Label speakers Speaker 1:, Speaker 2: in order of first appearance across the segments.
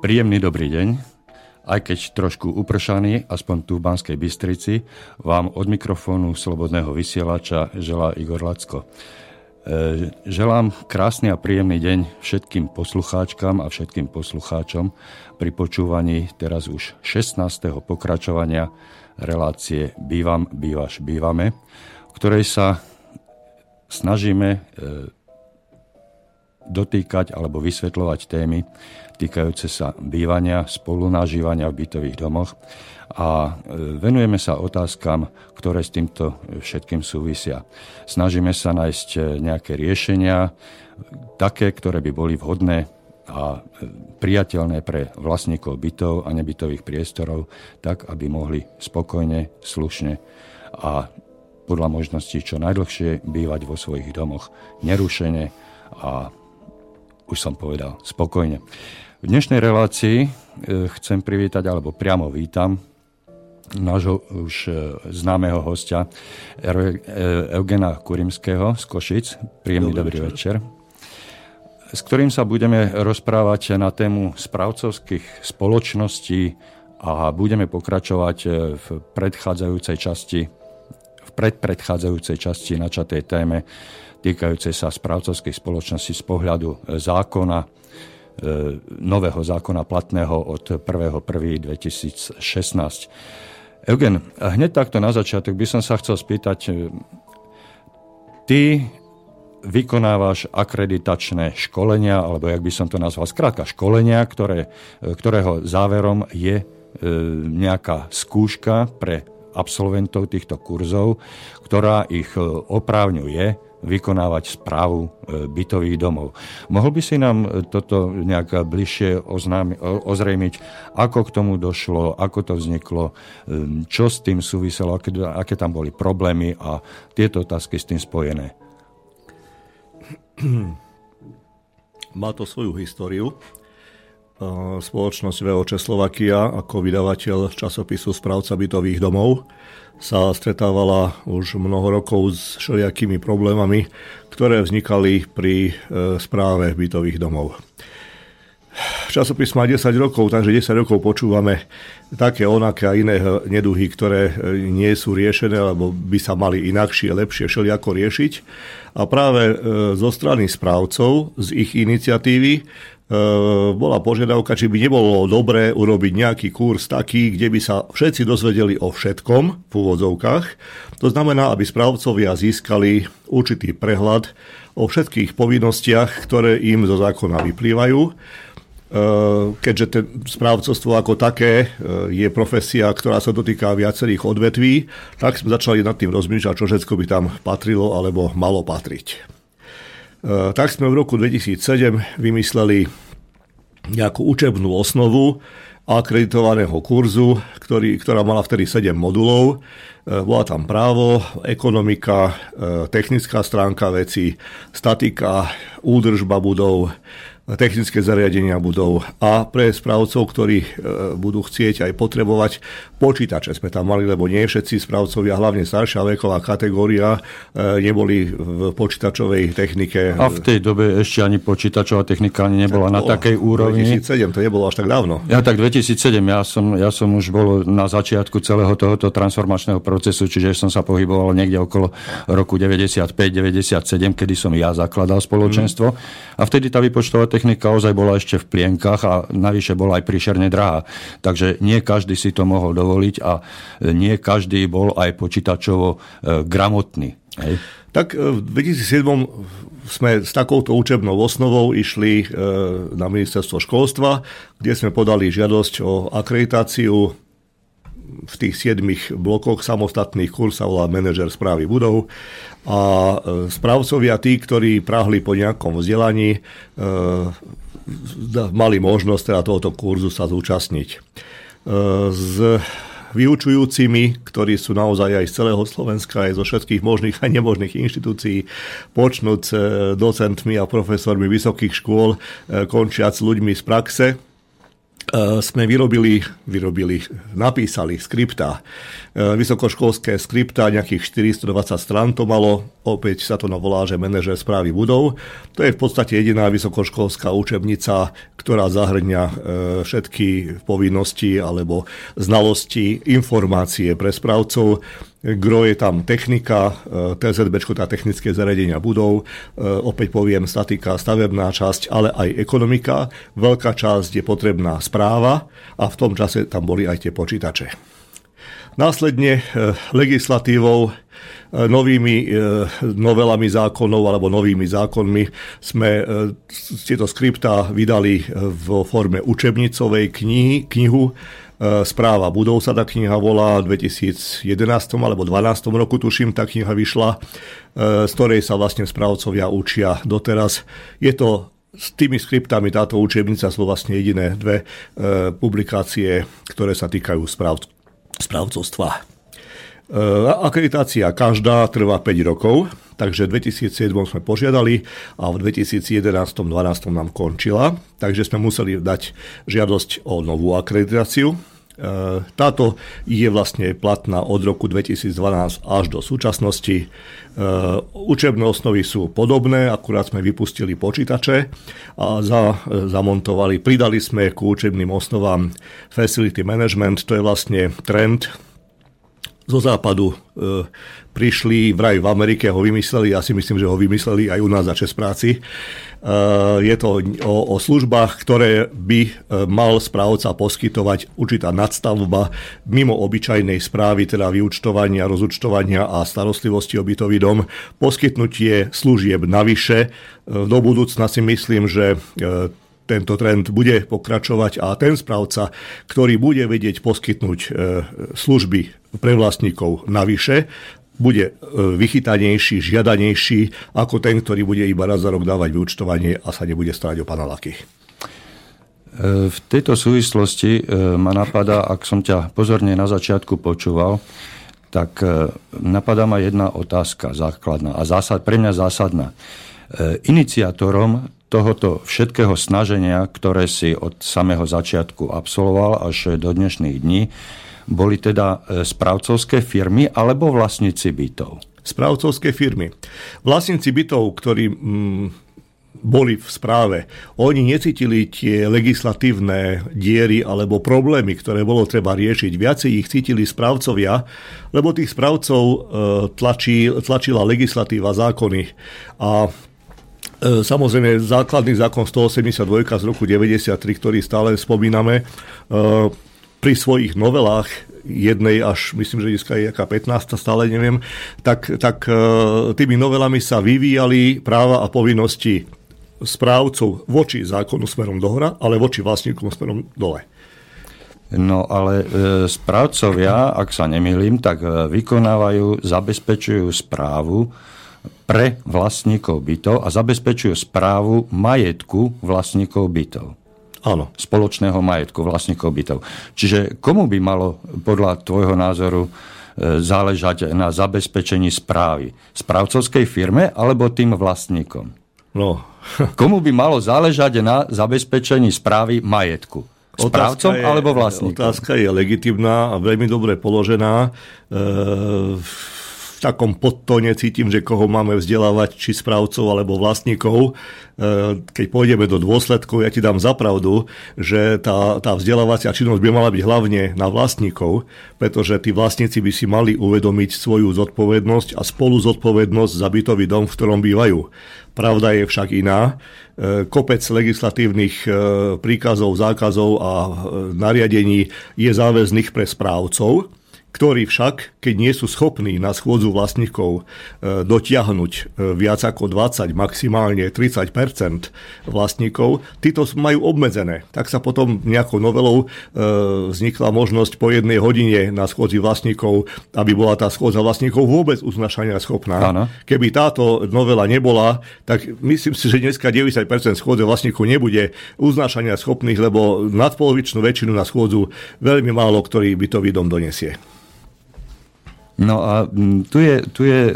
Speaker 1: Príjemný dobrý deň, aj keď trošku upršaný, aspoň tu v Banskej Bystrici, vám od mikrofónu Slobodného vysielača želá Igor Lacko. E, želám krásny a príjemný deň všetkým poslucháčkam a všetkým poslucháčom pri počúvaní teraz už 16. pokračovania relácie Bývam, bývaš, bývame, v ktorej sa snažíme e, dotýkať alebo vysvetľovať témy týkajúce sa bývania, spolunažívania v bytových domoch a e, venujeme sa otázkam, ktoré s týmto všetkým súvisia. Snažíme sa nájsť e, nejaké riešenia, také, ktoré by boli vhodné a e, priateľné pre vlastníkov bytov a nebytových priestorov, tak, aby mohli spokojne, slušne a podľa možností čo najdlhšie bývať vo svojich domoch nerušene a už som povedal, spokojne. V dnešnej relácii e, chcem privítať, alebo priamo vítam nášho už e, známeho hostia e, Eugena Kurimského z Košic. Príjemný dobrý, dobrý večer. večer. S ktorým sa budeme rozprávať na tému správcovských spoločností a budeme pokračovať v predchádzajúcej časti v predpredchádzajúcej časti načatej téme týkajúcej sa správcovských spoločností z pohľadu zákona nového zákona platného od 1.1.2016. Eugen, hneď takto na začiatok by som sa chcel spýtať, e, ty vykonávaš akreditačné školenia, alebo jak by som to nazval, skrátka školenia, ktoré, e, ktorého záverom je nejaká skúška pre absolventov týchto kurzov, ktorá ich oprávňuje vykonávať správu e, bytových domov. Mohol by si nám e, toto nejak bližšie oznámi, ozrejmiť, ako k tomu došlo, ako to vzniklo, e, čo s tým súviselo, aké, aké tam boli problémy a tieto otázky s tým spojené?
Speaker 2: Má to svoju históriu. Spoločnosť VOČ Slovakia ako vydavateľ časopisu Správca bytových domov sa stretávala už mnoho rokov s všelijakými problémami, ktoré vznikali pri e, správe bytových domov. Časopis má 10 rokov, takže 10 rokov počúvame také, onaké a iné neduhy, ktoré e, nie sú riešené, alebo by sa mali inakšie, lepšie všelijako riešiť. A práve e, zo strany správcov, z ich iniciatívy, E, bola požiadavka, či by nebolo dobré urobiť nejaký kurz taký, kde by sa všetci dozvedeli o všetkom v úvodzovkách. To znamená, aby správcovia získali určitý prehľad o všetkých povinnostiach, ktoré im zo zákona vyplývajú. E, keďže ten správcovstvo ako také e, je profesia, ktorá sa dotýka viacerých odvetví, tak sme začali nad tým rozmýšľať, čo všetko by tam patrilo alebo malo patriť. Eh, tak sme v roku 2007 vymysleli nejakú učebnú osnovu akreditovaného kurzu, ktorý, ktorá mala vtedy 7 modulov. Eh, bola tam právo, ekonomika, eh, technická stránka veci, statika, údržba budov, technické zariadenia budov a pre správcov, ktorí e, budú chcieť aj potrebovať počítače sme tam mali, lebo nie všetci správcovia, hlavne staršia veková kategória, e, neboli v počítačovej technike.
Speaker 1: A v tej dobe ešte ani počítačová technika ani nebola na takej úrovni.
Speaker 2: 2007, to nebolo až tak dávno.
Speaker 1: Ja tak 2007, ja som, ja som už bol na začiatku celého tohoto transformačného procesu, čiže som sa pohyboval niekde okolo roku 95-97, kedy som ja zakladal spoločenstvo. Mm. A vtedy tá vypočtová technika technika ozaj bola ešte v plienkach a navyše bola aj príšerne drahá. Takže nie každý si to mohol dovoliť a nie každý bol aj počítačovo e, gramotný. Hej.
Speaker 2: Tak e, v 2007 sme s takouto učebnou osnovou išli e, na ministerstvo školstva, kde sme podali žiadosť o akreditáciu v tých siedmých blokoch samostatných kurz sa volá manažer správy budov a e, správcovia tí, ktorí prahli po nejakom vzdelaní, e, mali možnosť teda tohoto kurzu sa zúčastniť. E, s vyučujúcimi, ktorí sú naozaj aj z celého Slovenska, aj zo všetkých možných a nemožných inštitúcií, počnúť docentmi a profesormi vysokých škôl, končiac ľuďmi z praxe, sme vyrobili, vyrobili, napísali skripta, vysokoškolské skripta, nejakých 420 strán to malo, opäť sa to volá, že manažer správy budov. To je v podstate jediná vysokoškolská učebnica, ktorá zahrňa všetky povinnosti alebo znalosti, informácie pre správcov Gro je tam technika, e, TZB, tá technické zariadenia budov, e, opäť poviem statika, stavebná časť, ale aj ekonomika. Veľká časť je potrebná správa a v tom čase tam boli aj tie počítače. Následne e, legislatívou novými novelami zákonov alebo novými zákonmi sme tieto skripta vydali vo forme učebnicovej knihy, knihu správa budov sa tá kniha volá, v 2011 alebo 2012 roku tuším, tá kniha vyšla, e, z ktorej sa vlastne správcovia učia doteraz. Je to s tými skriptami táto učebnica sú vlastne jediné dve e, publikácie, ktoré sa týkajú správ, správcovstva. Akreditácia každá trvá 5 rokov, takže v 2007 sme požiadali a v 2011-2012 nám končila, takže sme museli dať žiadosť o novú akreditáciu. E, táto je vlastne platná od roku 2012 až do súčasnosti. E, učebné osnovy sú podobné, akurát sme vypustili počítače a za, zamontovali, pridali sme ku učebným osnovám Facility Management, to je vlastne trend zo západu e, prišli vraj v Amerike, ho vymysleli, ja si myslím, že ho vymysleli aj u nás za čes práci. Eh, je to o, o službách, ktoré by eh, mal správca poskytovať určitá nadstavba mimo obyčajnej správy, teda vyučtovania, rozúčtovania a starostlivosti o bytový dom, poskytnutie služieb navyše. Eh, do budúcna si myslím, že tento trend bude pokračovať a ten správca, ktorý bude vedieť poskytnúť služby pre vlastníkov navyše, bude e, vychytanejší, žiadanejší ako ten, ktorý bude iba raz za rok dávať vyučtovanie a sa nebude starať o panalaky. E,
Speaker 1: v tejto súvislosti e, ma napadá, ak som ťa pozorne na začiatku počúval, tak napadá ma jedna otázka základná a zásad, pre mňa zásadná. Iniciátorom tohoto všetkého snaženia, ktoré si od samého začiatku absolvoval až do dnešných dní, boli teda e, správcovské firmy alebo vlastníci bytov?
Speaker 2: Správcovské firmy. Vlastníci bytov, ktorí mm, boli v správe, oni necítili tie legislatívne diery alebo problémy, ktoré bolo treba riešiť. Viacej ich cítili správcovia, lebo tých správcov e, tlačí, tlačila legislatíva zákony. A e, Samozrejme, základný zákon 182 z roku 93, ktorý stále spomíname, pri svojich novelách jednej až, myslím, že dneska je jaká 15, stále neviem, tak, tak e, tými novelami sa vyvíjali práva a povinnosti správcov voči zákonu smerom dohora, ale voči vlastníkom smerom dole.
Speaker 1: No ale e, správcovia, ak sa nemýlim, tak e, vykonávajú, zabezpečujú správu pre vlastníkov bytov a zabezpečujú správu majetku vlastníkov bytov.
Speaker 2: Áno.
Speaker 1: spoločného majetku, vlastníkov bytov. Čiže komu by malo podľa tvojho názoru e, záležať na zabezpečení správy? Správcovskej firme alebo tým vlastníkom?
Speaker 2: No.
Speaker 1: Komu by malo záležať na zabezpečení správy majetku? Správcom je, alebo vlastníkom?
Speaker 2: Otázka je legitimná a veľmi dobre položená. E, takom podtone cítim, že koho máme vzdelávať, či správcov alebo vlastníkov. E, keď pôjdeme do dôsledkov, ja ti dám zapravdu, že tá, tá vzdelávacia činnosť by mala byť hlavne na vlastníkov, pretože tí vlastníci by si mali uvedomiť svoju zodpovednosť a spolu zodpovednosť za bytový dom, v ktorom bývajú. Pravda je však iná. E, kopec legislatívnych e, príkazov, zákazov a nariadení je záväzných pre správcov, ktorí však, keď nie sú schopní na schôdzu vlastníkov e, dotiahnuť e, viac ako 20, maximálne 30 vlastníkov, títo majú obmedzené. Tak sa potom nejakou novelou e, vznikla možnosť po jednej hodine na schôdzi vlastníkov, aby bola tá schôdza vlastníkov vôbec uznašania schopná. Ano. Keby táto novela nebola, tak myslím si, že dneska 90% schôdze vlastníkov nebude uznášania schopných, lebo nadpolovičnú väčšinu na schôdzu veľmi málo ktorý bytový dom donesie.
Speaker 1: No a tu je, tu je e,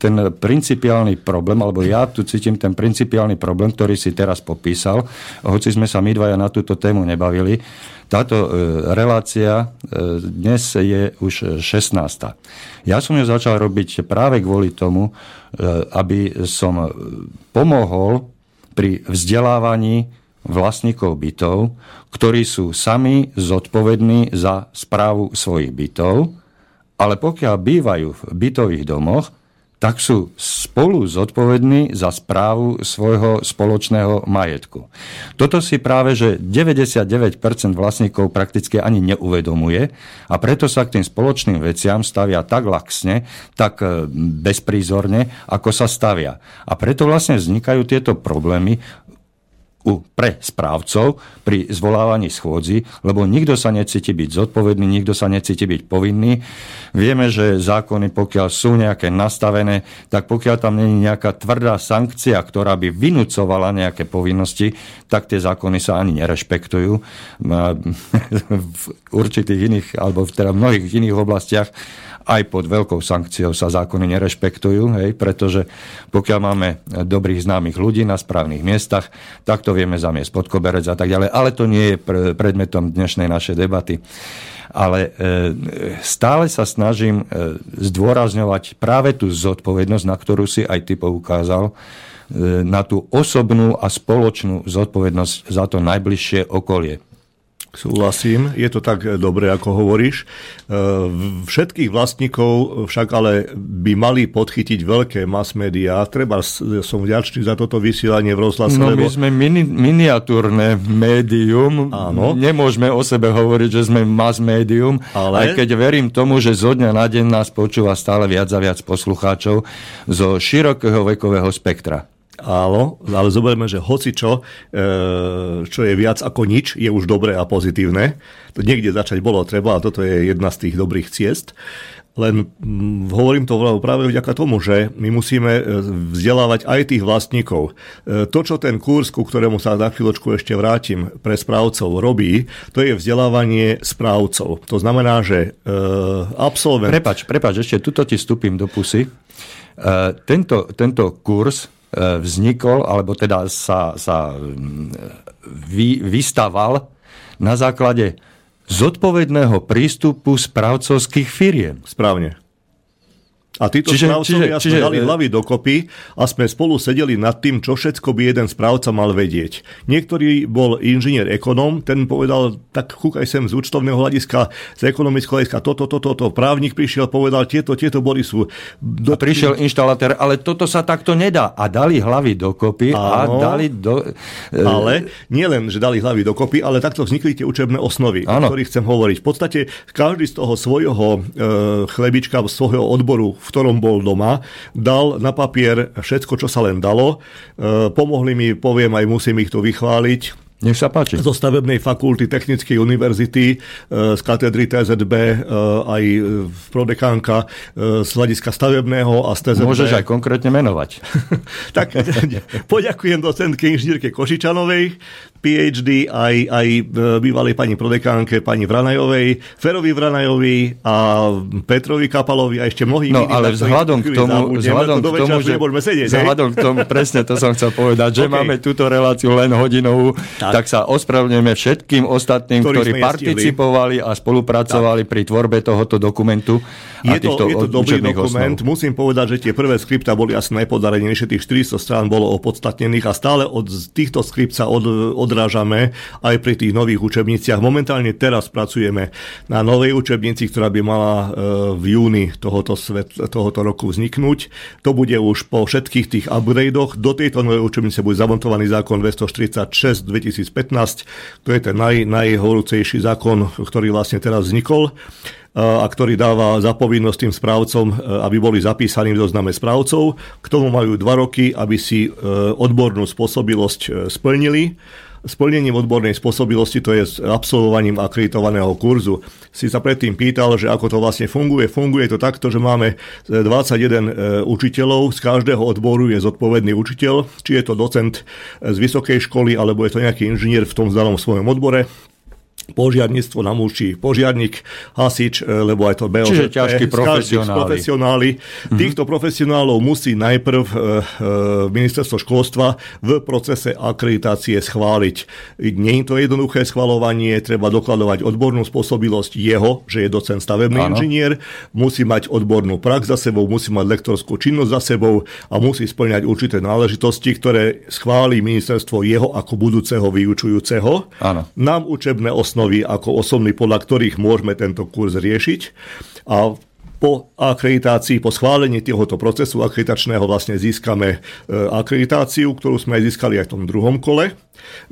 Speaker 1: ten principiálny problém, alebo ja tu cítim ten principiálny problém, ktorý si teraz popísal, hoci sme sa my dvaja na túto tému nebavili. Táto e, relácia e, dnes je už 16. Ja som ju začal robiť práve kvôli tomu, aby som pomohol pri vzdelávaní vlastníkov bytov, ktorí sú sami zodpovední za správu svojich bytov ale pokiaľ bývajú v bytových domoch, tak sú spolu zodpovední za správu svojho spoločného majetku. Toto si práve, že 99% vlastníkov prakticky ani neuvedomuje a preto sa k tým spoločným veciam stavia tak laxne, tak e, bezprízorne, ako sa stavia. A preto vlastne vznikajú tieto problémy u, pre správcov pri zvolávaní schôdzi, lebo nikto sa necíti byť zodpovedný, nikto sa necíti byť povinný. Vieme, že zákony, pokiaľ sú nejaké nastavené, tak pokiaľ tam není nejaká tvrdá sankcia, ktorá by vynúcovala nejaké povinnosti, tak tie zákony sa ani nerešpektujú. V určitých iných, alebo v teda mnohých iných oblastiach aj pod veľkou sankciou sa zákony nerešpektujú, hej, pretože pokiaľ máme dobrých známych ľudí na správnych miestach, tak to vieme zamiesť pod koberec a tak ďalej. Ale to nie je predmetom dnešnej našej debaty. Ale e, stále sa snažím e, zdôrazňovať práve tú zodpovednosť, na ktorú si aj ty poukázal, e, na tú osobnú a spoločnú zodpovednosť za to najbližšie okolie.
Speaker 2: Súhlasím, je to tak dobre, ako hovoríš. E, všetkých vlastníkov však ale by mali podchytiť veľké mass media. Treba som vďačný za toto vysielanie v rozhlase.
Speaker 1: No lebo... my sme mini, miniatúrne médium. Áno. Nemôžeme o sebe hovoriť, že sme mass médium. Ale... Aj keď verím tomu, že zo dňa na deň nás počúva stále viac a viac poslucháčov zo širokého vekového spektra.
Speaker 2: Áno, ale zoberme, že hoci čo, e, čo je viac ako nič, je už dobré a pozitívne. To niekde začať bolo treba a toto je jedna z tých dobrých ciest. Len hm, hovorím to práve vďaka tomu, že my musíme e, vzdelávať aj tých vlastníkov. E, to, čo ten kurz, ku ktorému sa za chvíľočku ešte vrátim, pre správcov robí, to je vzdelávanie správcov. To znamená, že absolvent...
Speaker 1: Prepač, prepač, ešte tuto ti vstúpim do pusy. Tento, tento kurz E, vznikol, alebo teda sa, sa vy, vystaval na základe zodpovedného prístupu správcovských firiem.
Speaker 2: Správne. A títo čiže, správcovia čiže, čiže, sme dali hlavy dokopy a sme spolu sedeli nad tým, čo všetko by jeden správca mal vedieť. Niektorý bol inžinier ekonóm, ten povedal, tak kúkaj sem z účtovného hľadiska, z ekonomického hľadiska, toto, toto, toto. Právnik prišiel, povedal, tieto, tieto body sú...
Speaker 1: Do... A prišiel inštalatér, ale toto sa takto nedá. A dali hlavy dokopy Áno, a dali do...
Speaker 2: E- ale nielen, že dali hlavy dokopy, ale takto vznikli tie učebné osnovy, Áno. o ktorých chcem hovoriť. V podstate každý z toho svojho e, chlebička, svojho odboru, v ktorom bol doma, dal na papier všetko, čo sa len dalo. E, pomohli mi, poviem, aj musím ich tu vychváliť,
Speaker 1: nech sa páči.
Speaker 2: Zo stavebnej fakulty Technickej univerzity, e, z katedry TZB, e, aj prodekánka z hľadiska stavebného a z TZB.
Speaker 1: Môžeš aj konkrétne menovať.
Speaker 2: tak poďakujem docentke inžinierke Košičanovej, PhD aj, aj e, bývalej pani prodekánke, pani Vranajovej, Ferovi Vranajovi a Petrovi Kapalovi a ešte mnohých
Speaker 1: No ale vzhľadom k tomu, vzhľadom k tomu, že, sedieť, vzhľadom k tomu, presne to som chcel povedať, že okay. máme túto reláciu len hodinovú, tak, tak sa ospravedlňujeme všetkým ostatným, ktorí, ktorí participovali a spolupracovali tak. pri tvorbe tohoto dokumentu.
Speaker 2: Je to, je to dobrý dokument. Osnov. Musím povedať, že tie prvé skripta boli asi najpodarenejšie. Tých 400 strán bolo opodstatnených a stále od týchto skript sa od, odrážame aj pri tých nových učebniciach. Momentálne teraz pracujeme na novej učebnici, ktorá by mala e, v júni tohoto, svet, tohoto roku vzniknúť. To bude už po všetkých tých upgradeoch. Do tejto novej učebnice bude zamontovaný zákon 246 2015. To je ten naj, najhorúcejší zákon, ktorý vlastne teraz vznikol a ktorý dáva zapovinnosť tým správcom, e, aby boli zapísaní v zozname správcov. K tomu majú dva roky, aby si e, odbornú spôsobilosť e, splnili. Splnením odbornej spôsobilosti, to je s absolvovaním akreditovaného kurzu. Si sa predtým pýtal, že ako to vlastne funguje. Funguje to takto, že máme 21 učiteľov, z každého odboru je zodpovedný učiteľ, či je to docent z vysokej školy, alebo je to nejaký inžinier v tom zdanom svojom odbore požiarníctvo nám učí požiarník, hasič, e, lebo aj to BOŽP.
Speaker 1: Čiže ťažkí profesionáli.
Speaker 2: profesionáli. Mm-hmm. Týchto profesionálov musí najprv e, e, ministerstvo školstva v procese akreditácie schváliť. Nie je to jednoduché schvalovanie, treba dokladovať odbornú spôsobilosť jeho, že je docent stavebný ano. inžinier, musí mať odbornú prax za sebou, musí mať lektorskú činnosť za sebou a musí splňať určité náležitosti, ktoré schváli ministerstvo jeho ako budúceho vyučujúceho.
Speaker 1: Ano.
Speaker 2: Nám učebné osnovy osnovy ako osobný, podľa ktorých môžeme tento kurz riešiť. A po akreditácii, po schválení tohoto procesu akreditačného vlastne získame e, akreditáciu, ktorú sme aj získali aj v tom druhom kole.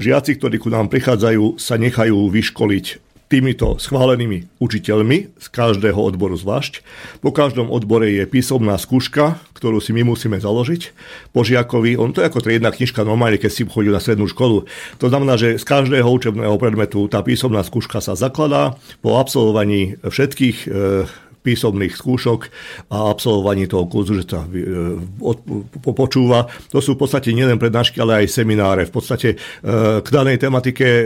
Speaker 2: Žiaci, ktorí ku nám prichádzajú, sa nechajú vyškoliť týmito schválenými učiteľmi z každého odboru zvlášť. Po každom odbore je písomná skúška, ktorú si my musíme založiť. Po žiakovi, on to je ako triedna knižka normálne, keď si chodí na strednú školu. To znamená, že z každého učebného predmetu tá písomná skúška sa zakladá. Po absolvovaní všetkých e, písomných skúšok a absolvovaní toho kurzu, že sa e, počúva. To sú v podstate nielen prednášky, ale aj semináre. V podstate e, k danej tematike e,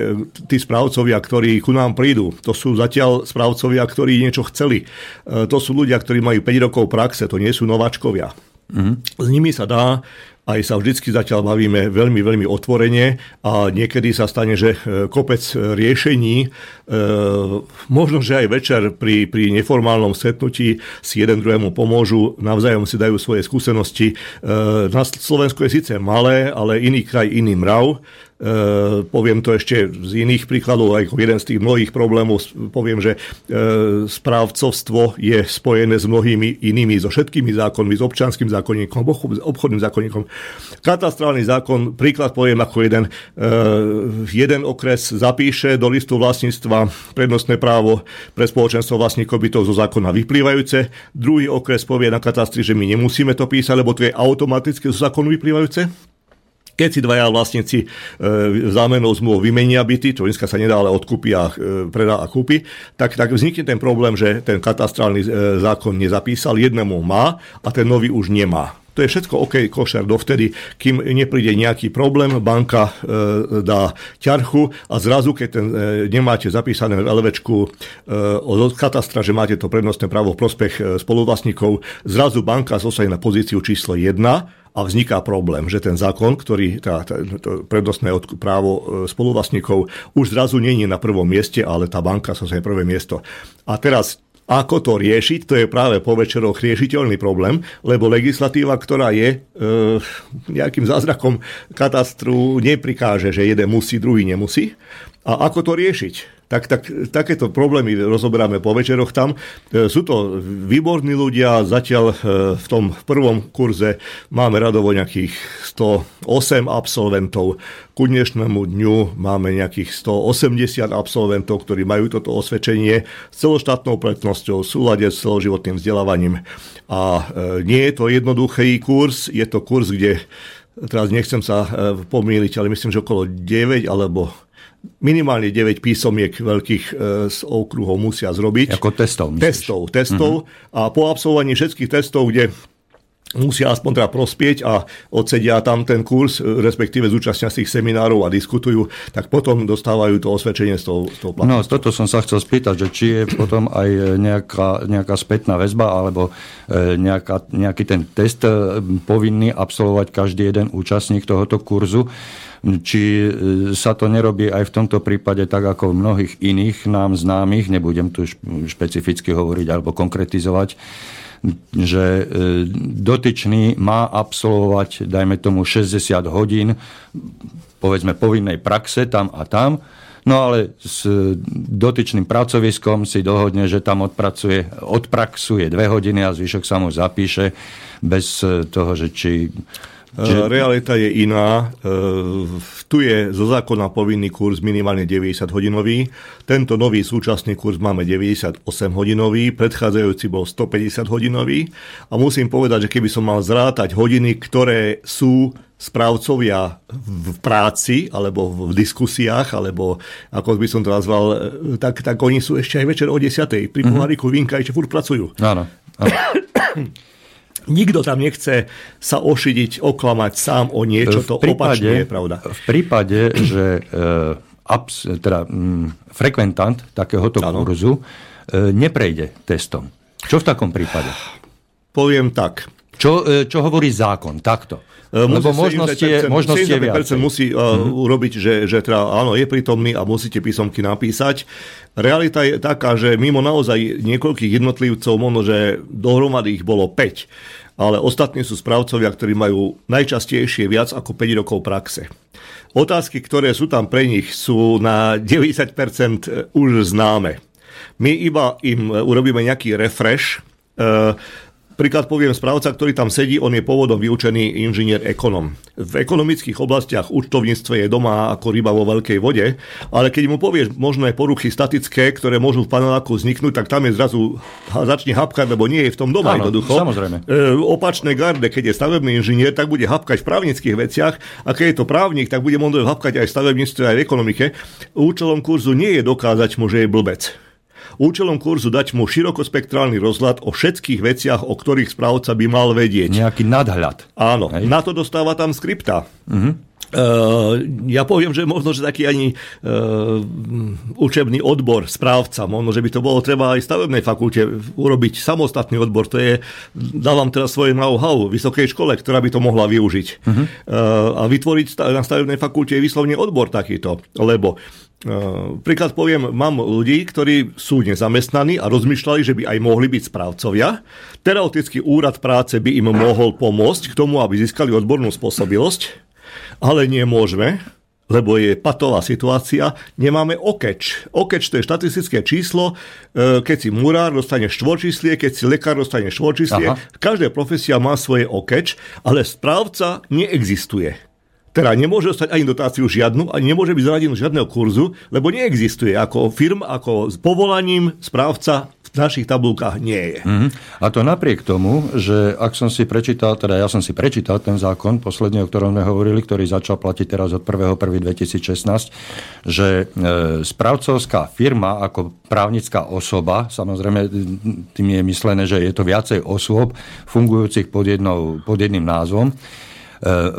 Speaker 2: tí správcovia, ktorí ku nám prídu, to sú zatiaľ správcovia, ktorí niečo chceli. To sú ľudia, ktorí majú 5 rokov praxe, to nie sú nováčkovia. Mm-hmm. S nimi sa dá aj sa vždycky zatiaľ bavíme veľmi, veľmi otvorene a niekedy sa stane, že e, kopec riešení, e, možno, že aj večer pri, pri neformálnom stretnutí si jeden druhému pomôžu, navzájom si dajú svoje skúsenosti. E, na Slovensku je síce malé, ale iný kraj, iný mrav. E, poviem to ešte z iných príkladov, ako jeden z tých mnohých problémov, poviem, že e, správcovstvo je spojené s mnohými inými, so všetkými zákonmi, s občanským zákonníkom, obchodným zákonníkom. Katastrálny zákon, príklad poviem ako jeden, e, jeden okres zapíše do listu vlastníctva prednostné právo pre spoločenstvo vlastníkov bytov zo zákona vyplývajúce, druhý okres povie na katastri, že my nemusíme to písať, lebo to je automaticky zo zákonu vyplývajúce keď si dvaja vlastníci e, zámenou zmluv vymenia byty, čo dneska sa nedá, ale odkúpi a e, predá a kúpi, tak, tak vznikne ten problém, že ten katastrálny e, zákon nezapísal, jednému má a ten nový už nemá. To je všetko OK, košer dovtedy, kým nepríde nejaký problém, banka e, dá ťarchu a zrazu, keď ten, e, nemáte zapísané v LVčku e, od katastra, že máte to prednostné právo v prospech e, spoluvlastníkov, zrazu banka zostane na pozíciu číslo 1 a vzniká problém, že ten zákon, ktorý, tá, tá, to prednostné právo e, spoluvlastníkov už zrazu je na prvom mieste, ale tá banka sa je prvé miesto. A teraz ako to riešiť, to je práve po večeroch riešiteľný problém, lebo legislatíva, ktorá je e, nejakým zázrakom katastru, neprikáže, že jeden musí, druhý nemusí. A ako to riešiť? Tak, tak takéto problémy rozoberáme po večeroch tam. E, sú to výborní ľudia, zatiaľ e, v tom prvom kurze máme radovo nejakých 108 absolventov. Ku dnešnému dňu máme nejakých 180 absolventov, ktorí majú toto osvedčenie s celoštátnou pretnosťou, v súlade s celoživotným vzdelávaním. A e, nie je to jednoduchý kurz, je to kurz, kde teraz nechcem sa pomýliť, ale myslím, že okolo 9 alebo minimálne 9 písomiek veľkých e, z okruhov musia zrobiť.
Speaker 1: Ako testov,
Speaker 2: myslíš? Testov, testov. Uh-huh. A po absolvovaní všetkých testov, kde musia aspoň teda prospieť a odsedia tam ten kurz, respektíve zúčastnia z tých seminárov a diskutujú, tak potom dostávajú to osvedčenie z toho, z toho
Speaker 1: No, toto som sa chcel spýtať, že či je potom aj nejaká, nejaká spätná väzba alebo e, nejaká, nejaký ten test e, povinný absolvovať každý jeden účastník tohoto kurzu či e, sa to nerobí aj v tomto prípade tak ako v mnohých iných nám známych, nebudem tu špecificky hovoriť alebo konkretizovať, že e, dotyčný má absolvovať, dajme tomu, 60 hodín, povedzme, povinnej praxe tam a tam, No ale s dotyčným pracoviskom si dohodne, že tam odpracuje, odpraxuje dve hodiny a zvyšok sa mu zapíše bez toho, že či
Speaker 2: že... Realita je iná. E, tu je zo zákona povinný kurz minimálne 90 hodinový. Tento nový súčasný kurz máme 98 hodinový, predchádzajúci bol 150 hodinový. A musím povedať, že keby som mal zrátať hodiny, ktoré sú správcovia v práci alebo v diskusiách, alebo ako by som to nazval, e, tak, tak oni sú ešte aj večer o 10. Pri mhm. poháriku mm-hmm. vínka ešte furt pracujú.
Speaker 1: Áno. áno.
Speaker 2: Nikto tam nechce sa ošidiť, oklamať sám o niečo, to prípade, opačne je pravda.
Speaker 1: V prípade, že e, abs, teda, mm, frekventant takéhoto ano. kurzu e, neprejde testom. Čo v takom prípade?
Speaker 2: Poviem tak.
Speaker 1: Čo, e, čo hovorí zákon? Takto.
Speaker 2: E, Lebo možnosť je, možnosť je viacej. musí uh, uh-huh. urobiť, že, že teda, áno, je prítomný a musíte písomky napísať. Realita je taká, že mimo naozaj niekoľkých jednotlivcov, možno, že dohromady ich bolo 5, ale ostatní sú správcovia, ktorí majú najčastejšie viac ako 5 rokov praxe. Otázky, ktoré sú tam pre nich, sú na 90% už známe. My iba im urobíme nejaký refresh, Príklad poviem, správca, ktorý tam sedí, on je pôvodom vyučený inžinier ekonom. V ekonomických oblastiach účtovníctve je doma ako ryba vo veľkej vode, ale keď mu povieš možné poruchy statické, ktoré môžu v paneláku vzniknúť, tak tam je zrazu začne hapkať, lebo nie je v tom doma
Speaker 1: Áno,
Speaker 2: jednoducho.
Speaker 1: Samozrejme.
Speaker 2: E, opačné garde, keď je stavebný inžinier, tak bude hapkať v právnických veciach a keď je to právnik, tak bude možno hapkať aj v stavebníctve, aj v ekonomike. Účelom kurzu nie je dokázať mu, že je blbec. Účelom kurzu dať mu širokospektrálny rozhľad o všetkých veciach, o ktorých správca by mal vedieť.
Speaker 1: Nejaký nadhľad.
Speaker 2: Áno, Hej. na to dostáva tam skripta. Uh-huh. Uh, ja poviem, že možno, že taký ani uh, učebný odbor správca, možno, že by to bolo treba aj stavebnej fakulte urobiť samostatný odbor. To je, dávam teraz svoje know-how vysokej škole, ktorá by to mohla využiť. Uh-huh. Uh, a vytvoriť na stavebnej fakulte vyslovne odbor takýto, lebo príklad poviem, mám ľudí, ktorí sú nezamestnaní a rozmýšľali, že by aj mohli byť správcovia. Teoretický úrad práce by im mohol pomôcť k tomu, aby získali odbornú spôsobilosť, ale nemôžeme, lebo je patová situácia, nemáme okeč. Okeč to je štatistické číslo, uh, keď si murár dostane štvorčíslie, keď si lekár dostane štvorčíslie. Každá profesia má svoje okeč, ale správca neexistuje. Teda nemôže dostať ani dotáciu žiadnu, ani nemôže byť zaradený žiadneho kurzu, lebo neexistuje ako firm, ako s povolaním správca v našich tabulkách nie je. Mm-hmm.
Speaker 1: A to napriek tomu, že ak som si prečítal, teda ja som si prečítal ten zákon, posledný, o ktorom sme hovorili, ktorý začal platiť teraz od 1.1.2016, že e, správcovská firma ako právnická osoba, samozrejme tým je myslené, že je to viacej osôb fungujúcich pod, jednou, pod jedným názvom,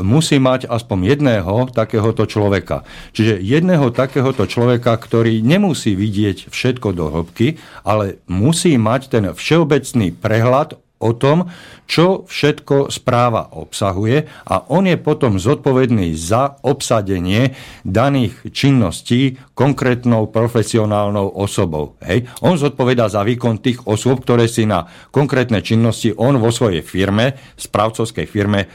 Speaker 1: musí mať aspoň jedného takéhoto človeka. Čiže jedného takéhoto človeka, ktorý nemusí vidieť všetko do hĺbky, ale musí mať ten všeobecný prehľad o tom, čo všetko správa obsahuje a on je potom zodpovedný za obsadenie daných činností konkrétnou profesionálnou osobou. Hej. On zodpovedá za výkon tých osôb, ktoré si na konkrétne činnosti on vo svojej firme, správcovskej firme e,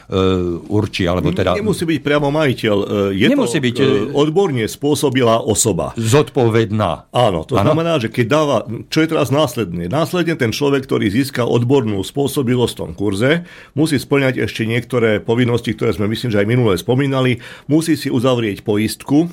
Speaker 1: určí. Alebo teda...
Speaker 2: Nemusí byť priamo majiteľ. E, je Nemusí to byť, e, odborne spôsobila osoba.
Speaker 1: Zodpovedná.
Speaker 2: Áno, to ano? znamená, že keď dáva, čo je teraz následne? Následne ten človek, ktorý získa odbornú spôsobilosť v tom kurze, musí splňať ešte niektoré povinnosti, ktoré sme myslím, že aj minule spomínali. Musí si uzavrieť poistku,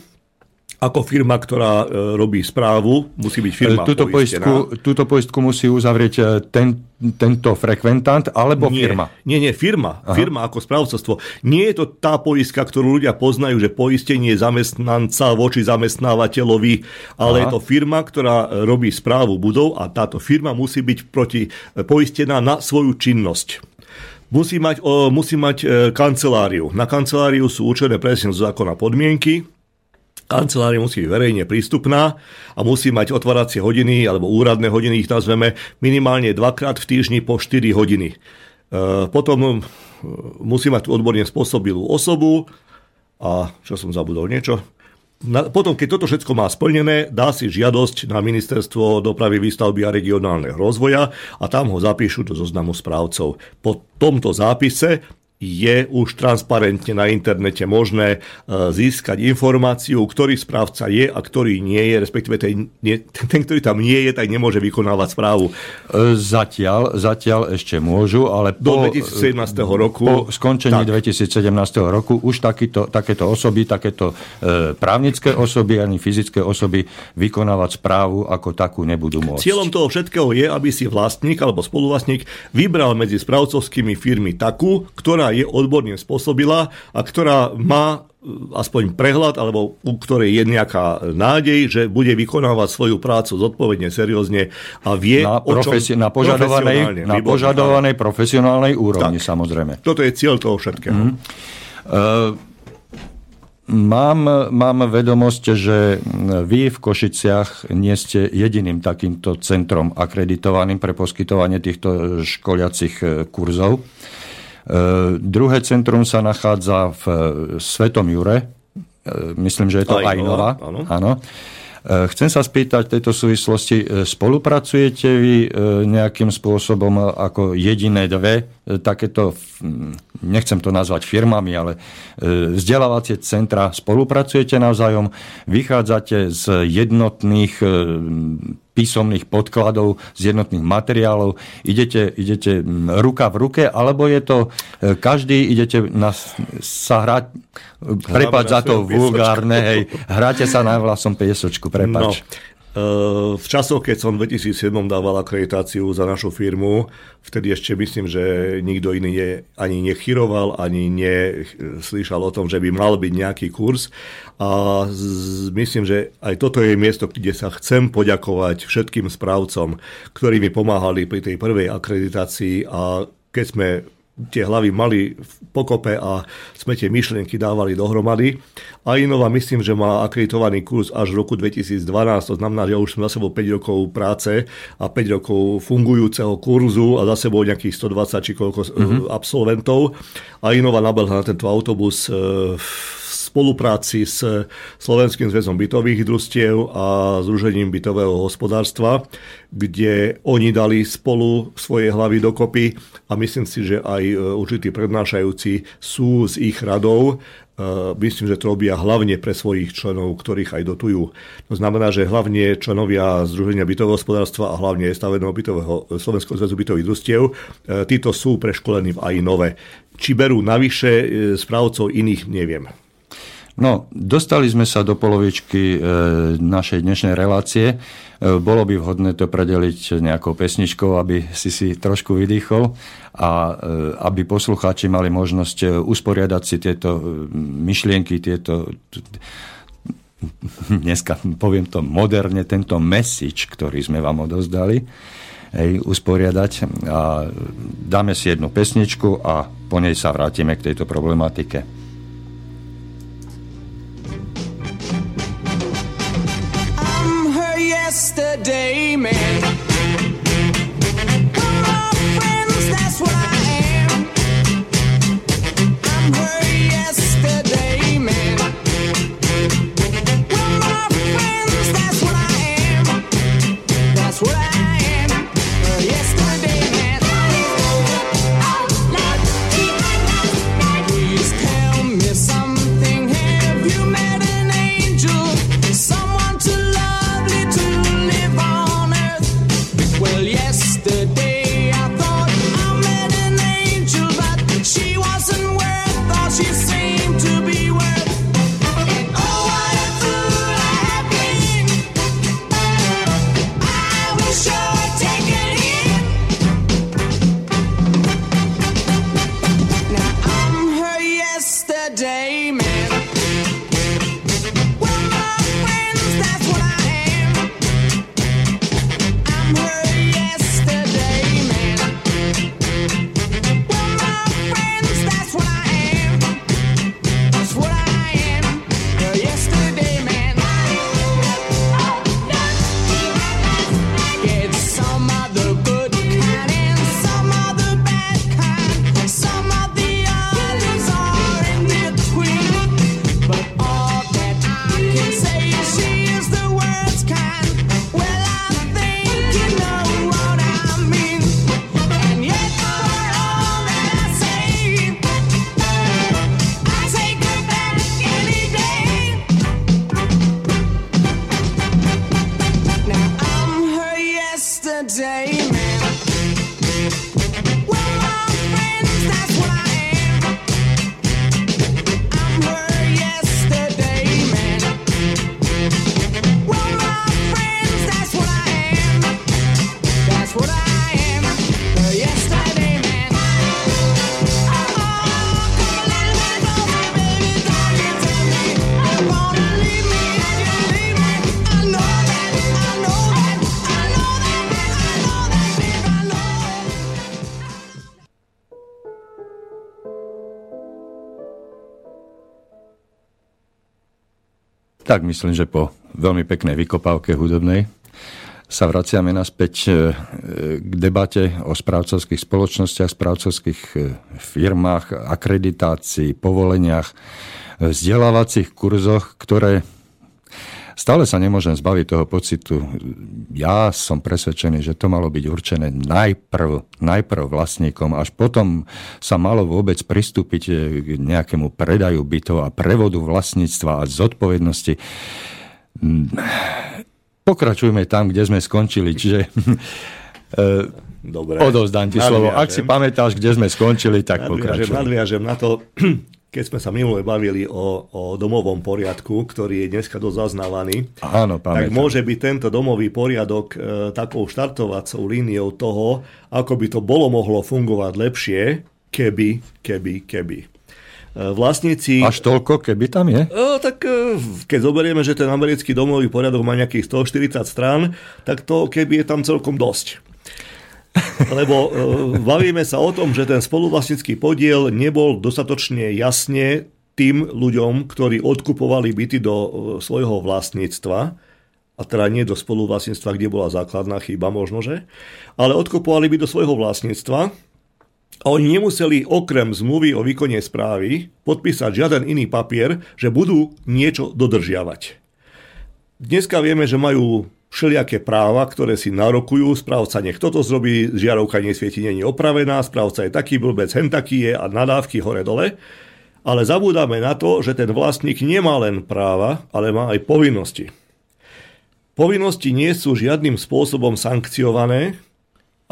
Speaker 2: ako firma, ktorá e, robí správu, musí byť firma
Speaker 1: túto poistku, túto poistku musí uzavrieť e, ten, tento frekventant alebo
Speaker 2: nie,
Speaker 1: firma?
Speaker 2: Nie, nie, firma. Aha. Firma ako správcovstvo. Nie je to tá poistka, ktorú ľudia poznajú, že poistenie zamestnanca voči zamestnávateľovi, ale Aha. je to firma, ktorá e, robí správu budov a táto firma musí byť proti poistená na svoju činnosť musí mať, o, musí mať e, kanceláriu. Na kanceláriu sú určené presne z zákona podmienky, Kancelária musí byť verejne prístupná a musí mať otváracie hodiny, alebo úradné hodiny ich nazveme, minimálne dvakrát v týždni po 4 hodiny. E, potom e, musí mať odborne spôsobilú osobu a čo som zabudol niečo. Potom, keď toto všetko má splnené, dá si žiadosť na Ministerstvo dopravy, výstavby a regionálneho rozvoja a tam ho zapíšu do zoznamu správcov. Po tomto zápise je už transparentne na internete možné e, získať informáciu, ktorý správca je a ktorý nie je, respektíve ten, ten, ktorý tam nie je, tak nemôže vykonávať správu.
Speaker 1: E, zatiaľ, zatiaľ ešte môžu, ale
Speaker 2: po, do 2017 roku.
Speaker 1: Po skončení tak. 2017 roku už takýto, takéto osoby, takéto e, právnické osoby ani fyzické osoby vykonávať správu ako takú nebudú môcť.
Speaker 2: Cieľom toho všetkého je, aby si vlastník alebo spoluvlastník vybral medzi správcovskými firmy takú, ktorá je odborne spôsobila a ktorá má e, aspoň prehľad, alebo u ktorej je nejaká nádej, že bude vykonávať svoju prácu zodpovedne, seriózne a vie
Speaker 1: na, profesi- na požadovanej, na požadovanej profesionálnej úrovni, tak, samozrejme.
Speaker 2: Toto je cieľ toho všetkého. Mm. Uh,
Speaker 3: Mám, mám vedomosť, že vy v Košiciach nie ste jediným takýmto centrom akreditovaným pre poskytovanie týchto školiacich e, kurzov. E, druhé centrum sa nachádza v Svetom Jure. E, myslím, že je to Ajnova. Áno. áno. Eh, chcem sa spýtať v tejto súvislosti, eh, spolupracujete vy eh, nejakým spôsobom ako jediné dve takéto, nechcem to nazvať firmami, ale vzdelávacie centra, spolupracujete navzájom, vychádzate z jednotných písomných podkladov, z jednotných materiálov, idete, idete ruka v ruke, alebo je to e, každý, idete na, sa hrať, prepať za to vulgárne, hej, hráte sa na vlasom piesočku, prepač. No.
Speaker 2: Eh, v časoch, keď som v 2007 dával akreditáciu za našu firmu, vtedy ešte myslím, že nikto iný ne, ani nechyroval, ani neslyšal o tom, že by mal byť nejaký kurz. A z, myslím, že aj toto je miesto, kde sa chcem poďakovať všetkým správcom, ktorí mi pomáhali pri tej prvej akreditácii a keď sme tie hlavy mali v pokope a sme tie myšlienky dávali dohromady. A Inova myslím, že má akreditovaný kurz až v roku 2012, to znamená, že už sme za sebou 5 rokov práce a 5 rokov fungujúceho kurzu a za sebou nejakých 120 či koľko mm-hmm. absolventov. A Inova nabehla na tento autobus e, v spolupráci s Slovenským zväzom bytových družstiev a Združením bytového hospodárstva, kde oni dali spolu svoje hlavy dokopy a myslím si, že aj e, určití prednášajúci sú z ich radov Uh, myslím, že to robia hlavne pre svojich členov, ktorých aj dotujú. To znamená, že hlavne členovia Združenia bytového hospodárstva a hlavne staveného bytového Slovenského zväzu bytových družstiev, uh, títo sú preškolení v aj nové. Či berú navyše správcov iných, neviem.
Speaker 3: No, dostali sme sa do polovičky e, našej dnešnej relácie. E, bolo by vhodné to predeliť nejakou pesničkou, aby si si trošku vydýchol a e, aby poslucháči mali možnosť e, usporiadať si tieto e, myšlienky, tieto dneska poviem to moderne, tento message, ktorý sme vám odozdali, hej, usporiadať a dáme si jednu pesničku a po nej sa vrátime k tejto problematike. yesterday, man. We're all friends, that's why.
Speaker 1: Tak myslím, že po veľmi peknej vykopávke hudobnej sa vraciame naspäť e, k debate o správcovských spoločnostiach, správcovských e, firmách, akreditácii, povoleniach, vzdelávacích kurzoch, ktoré stále sa nemôžem zbaviť toho pocitu. Ja som presvedčený, že to malo byť určené najprv, najprv vlastníkom, až potom sa malo vôbec pristúpiť eh, k nejakému predaju bytov a prevodu vlastníctva a zodpovednosti. Mm, pokračujme tam, kde sme skončili, čiže eh, Dobre. Odovzdám ti slovo. Ak si pamätáš, kde sme skončili, tak pokračujem.
Speaker 2: Nadviažem na to, keď sme sa minule bavili o, o domovom poriadku, ktorý je dneska dosť zaznávaný,
Speaker 1: Áno,
Speaker 2: tak môže byť tento domový poriadok e, takou štartovacou líniou toho, ako by to bolo mohlo fungovať lepšie, keby, keby, keby. E, vlastníci...
Speaker 1: Až toľko, keby tam je?
Speaker 2: E, tak e, keď zoberieme, že ten americký domový poriadok má nejakých 140 strán, tak to keby je tam celkom dosť. Lebo e, bavíme sa o tom, že ten spoluvlastnický podiel nebol dostatočne jasne tým ľuďom, ktorí odkupovali byty do e, svojho vlastníctva, a teda nie do spoluvlastníctva, kde bola základná chyba možno, že, ale odkupovali by do svojho vlastníctva a oni nemuseli okrem zmluvy o výkone správy podpísať žiaden iný papier, že budú niečo dodržiavať. Dneska vieme, že majú všelijaké práva, ktoré si narokujú, správca nech toto zrobí, žiarovka nesvieti, není opravená, správca je taký blbec, hen taký je a nadávky hore-dole. Ale zabúdame na to, že ten vlastník nemá len práva, ale má aj povinnosti. Povinnosti nie sú žiadnym spôsobom sankciované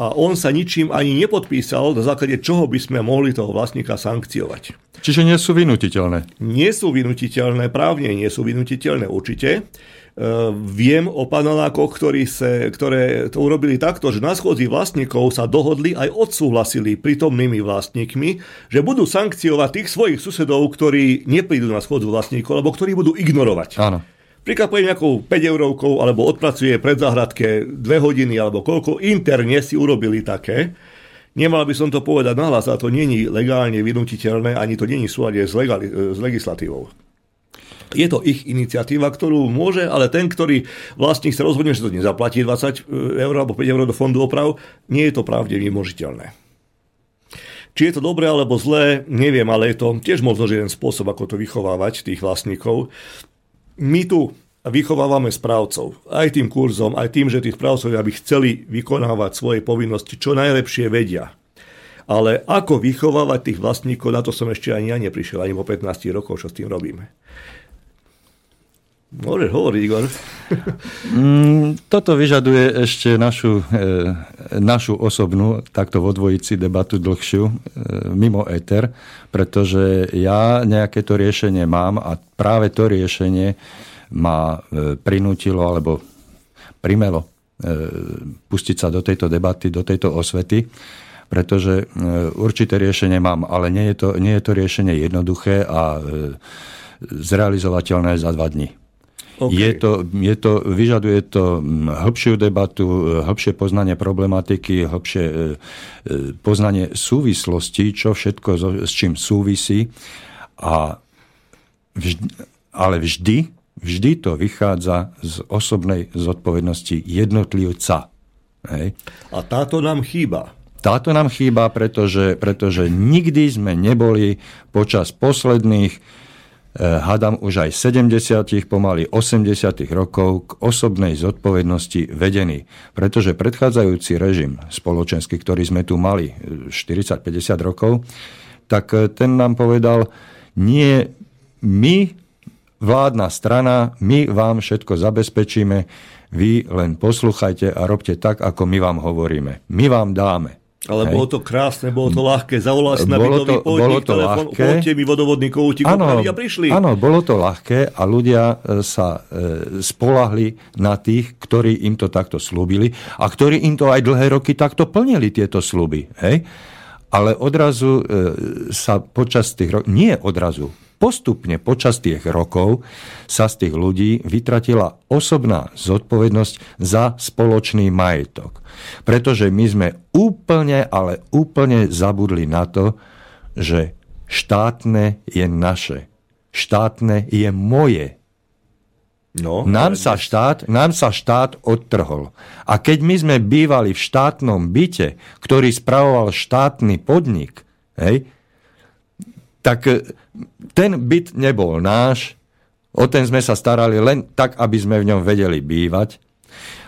Speaker 2: a on sa ničím ani nepodpísal, na základe čoho by sme mohli toho vlastníka sankciovať.
Speaker 1: Čiže nie sú vynutiteľné?
Speaker 2: Nie sú vynutiteľné, právne nie sú vynutiteľné určite. Viem o panelákoch, ktorí se, ktoré to urobili takto, že na schodzi vlastníkov sa dohodli aj odsúhlasili prítomnými vlastníkmi, že budú sankciovať tých svojich susedov, ktorí neprídu na schodzu vlastníkov, alebo ktorí budú ignorovať.
Speaker 1: Áno.
Speaker 2: Prikapuje nejakou 5 eurovkou, alebo odpracuje pred zahradke 2 hodiny, alebo koľko interne si urobili také. Nemal by som to povedať nahlas, a to není legálne vynutiteľné, ani to není súlade s, legali- s legislatívou. Je to ich iniciatíva, ktorú môže, ale ten, ktorý vlastník sa rozhodne, že to nezaplatí 20 eur alebo 5 eur do fondu oprav, nie je to pravde vymožiteľné. Či je to dobré alebo zlé, neviem, ale je to tiež možno, jeden spôsob, ako to vychovávať tých vlastníkov. My tu vychovávame správcov. Aj tým kurzom, aj tým, že tí správcovia by chceli vykonávať svoje povinnosti, čo najlepšie vedia. Ale ako vychovávať tých vlastníkov, na to som ešte ani ja neprišiel, ani po 15 rokov, čo s tým robíme. Môžeš hovoriť, Igor.
Speaker 1: Mm, toto vyžaduje ešte našu, e, našu osobnú, takto vo dvojici debatu dlhšiu, e, mimo éter, pretože ja nejaké to riešenie mám a práve to riešenie ma e, prinútilo alebo primelo pustiť sa do tejto debaty, do tejto osvety, pretože určité riešenie mám, ale nie je to, nie je to riešenie jednoduché a zrealizovateľné za dva dní. Okay. Je to, je to, vyžaduje to mm, hĺbšiu debatu, hĺbšie poznanie problematiky, hĺbšie e, e, poznanie súvislosti, čo všetko s čím súvisí. A vždy, ale vždy, vždy to vychádza z osobnej zodpovednosti jednotlivca. Hej.
Speaker 2: A táto nám chýba.
Speaker 1: Táto nám chýba, pretože, pretože nikdy sme neboli počas posledných hádam už aj 70. pomaly 80. rokov k osobnej zodpovednosti vedený. Pretože predchádzajúci režim spoločenský, ktorý sme tu mali 40-50 eh, rokov, tak eh, ten nám povedal, nie my, vládna strana, my vám všetko zabezpečíme, vy len posluchajte a robte tak, ako my vám hovoríme. My vám dáme.
Speaker 2: Ale Hej. bolo to krásne, bolo to ľahké, zavolal si na bytový podnik, bolo to telefon, ľahké. mi vodovodný koutík, ano, a prišli.
Speaker 1: Áno, bolo to ľahké a ľudia e, sa e, spolahli na tých, ktorí im to takto slúbili a ktorí im to aj dlhé roky takto plnili, tieto sluby. Hej? Ale odrazu e, sa počas tých rokov, nie odrazu, postupne počas tých rokov sa z tých ľudí vytratila osobná zodpovednosť za spoločný majetok. Pretože my sme úplne, ale úplne zabudli na to, že štátne je naše. Štátne je moje. No, nám, sa štát, nám sa štát odtrhol. A keď my sme bývali v štátnom byte, ktorý spravoval štátny podnik, hej, tak e, ten byt nebol náš, o ten sme sa starali len tak, aby sme v ňom vedeli bývať.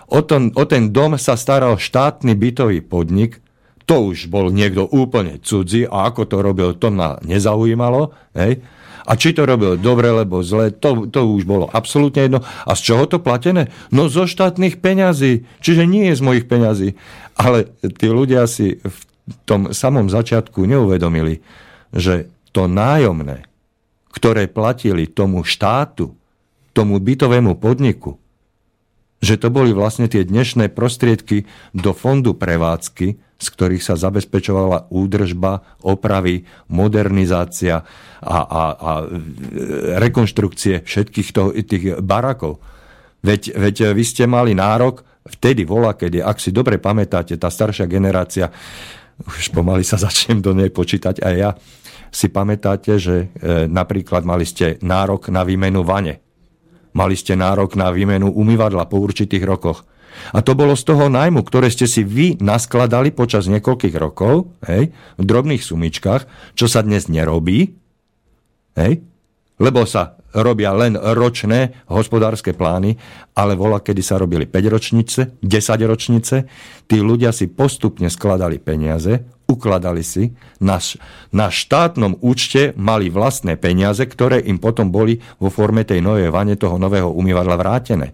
Speaker 1: O, ten, o ten dom sa staral štátny bytový podnik, to už bol niekto úplne cudzí a ako to robil, to ma nezaujímalo. Hej. A či to robil dobre, alebo zle, to, to už bolo absolútne jedno. A z čoho to platené? No zo štátnych peňazí. Čiže nie je z mojich peňazí. Ale tí ľudia si v tom samom začiatku neuvedomili, že to nájomné, ktoré platili tomu štátu, tomu bytovému podniku, že to boli vlastne tie dnešné prostriedky do fondu prevádzky, z ktorých sa zabezpečovala údržba, opravy, modernizácia a, a, a rekonštrukcie všetkých to, tých barakov. Veď, veď vy ste mali nárok, vtedy vola, kedy, ak si dobre pamätáte, tá staršia generácia, už pomaly sa začnem do nej počítať aj ja, si pamätáte, že e, napríklad mali ste nárok na výmenu vane. Mali ste nárok na výmenu umývadla po určitých rokoch a to bolo z toho najmu, ktoré ste si vy naskladali počas niekoľkých rokov, hej, v drobných sumičkách, čo sa dnes nerobí, hej, lebo sa robia len ročné hospodárske plány, ale vola, kedy sa robili 5 ročnice, 10 ročnice, tí ľudia si postupne skladali peniaze, ukladali si, na, na štátnom účte mali vlastné peniaze, ktoré im potom boli vo forme tej novej vane toho nového umývadla vrátené.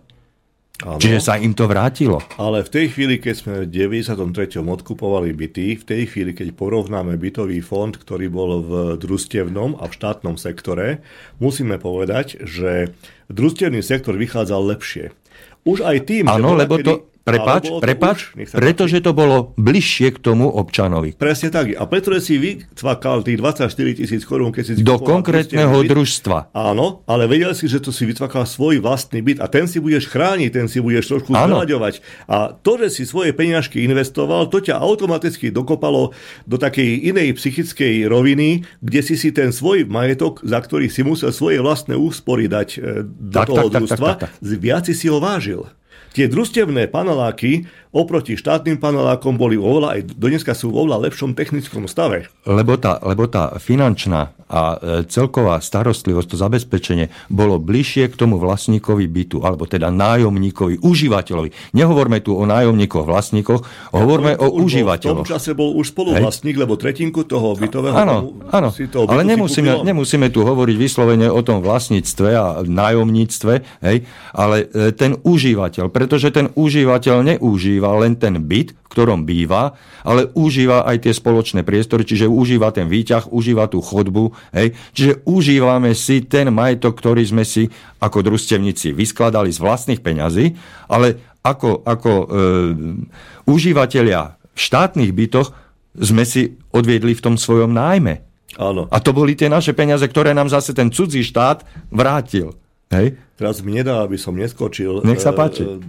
Speaker 1: Ano. Čiže sa im to vrátilo.
Speaker 2: Ale v tej chvíli, keď sme v 93. odkupovali byty, v tej chvíli, keď porovnáme bytový fond, ktorý bol v družstevnom a v štátnom sektore, musíme povedať, že družstevný sektor vychádzal lepšie. Už aj tým,
Speaker 1: Áno, lebo to, Prepač, prepač, pretože to bolo bližšie k tomu občanovi.
Speaker 2: Presne tak. A preto si vycvakal tých 24 tisíc korún, keď si
Speaker 1: Do konkrétneho byt. družstva.
Speaker 2: Áno, ale vedel si, že to si vycvakal svoj vlastný byt a ten si budeš chrániť, ten si budeš trošku zhľaďovať. A to, že si svoje peniažky investoval, to ťa automaticky dokopalo do takej inej psychickej roviny, kde si si ten svoj majetok, za ktorý si musel svoje vlastné úspory dať e, do tak, toho tak, družstva, tak, tak, tak, tak. viac si ho vážil. Tie družstevné paneláky oproti štátnym panelákom boli oveľa, aj dneska sú v oveľa lepšom technickom stave.
Speaker 1: Lebo tá, lebo tá finančná a e, celková starostlivosť, to zabezpečenie bolo bližšie k tomu vlastníkovi bytu, alebo teda nájomníkovi, užívateľovi. Nehovorme tu o nájomníkoch, vlastníkoch, hovorme o užívateľoch.
Speaker 2: V tom čase bol už spoluvlastník, lebo tretinku toho bytového
Speaker 1: áno, áno, si toho ale nemusíme, nemusíme tu hovoriť vyslovene o tom vlastníctve a nájomníctve, hej, ale e, ten užívateľ, pretože ten užívateľ neúžíva len ten byt, v ktorom býva, ale užíva aj tie spoločné priestory, čiže užíva ten výťah, užíva tú chodbu, Hej? Čiže užívame si ten majetok, ktorý sme si ako družstevníci vyskladali z vlastných peňazí, ale ako, ako e, užívateľia v štátnych bytoch sme si odviedli v tom svojom nájme.
Speaker 2: Áno.
Speaker 1: A to boli tie naše peniaze, ktoré nám zase ten cudzí štát vrátil. Hej?
Speaker 2: Teraz mi nedá, aby som neskočil
Speaker 1: Nech sa páči. E,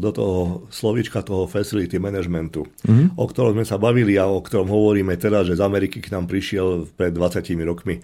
Speaker 2: do toho slovička toho facility managementu, mm-hmm. o ktorom sme sa bavili a o ktorom hovoríme teraz, že z Ameriky k nám prišiel pred 20 rokmi.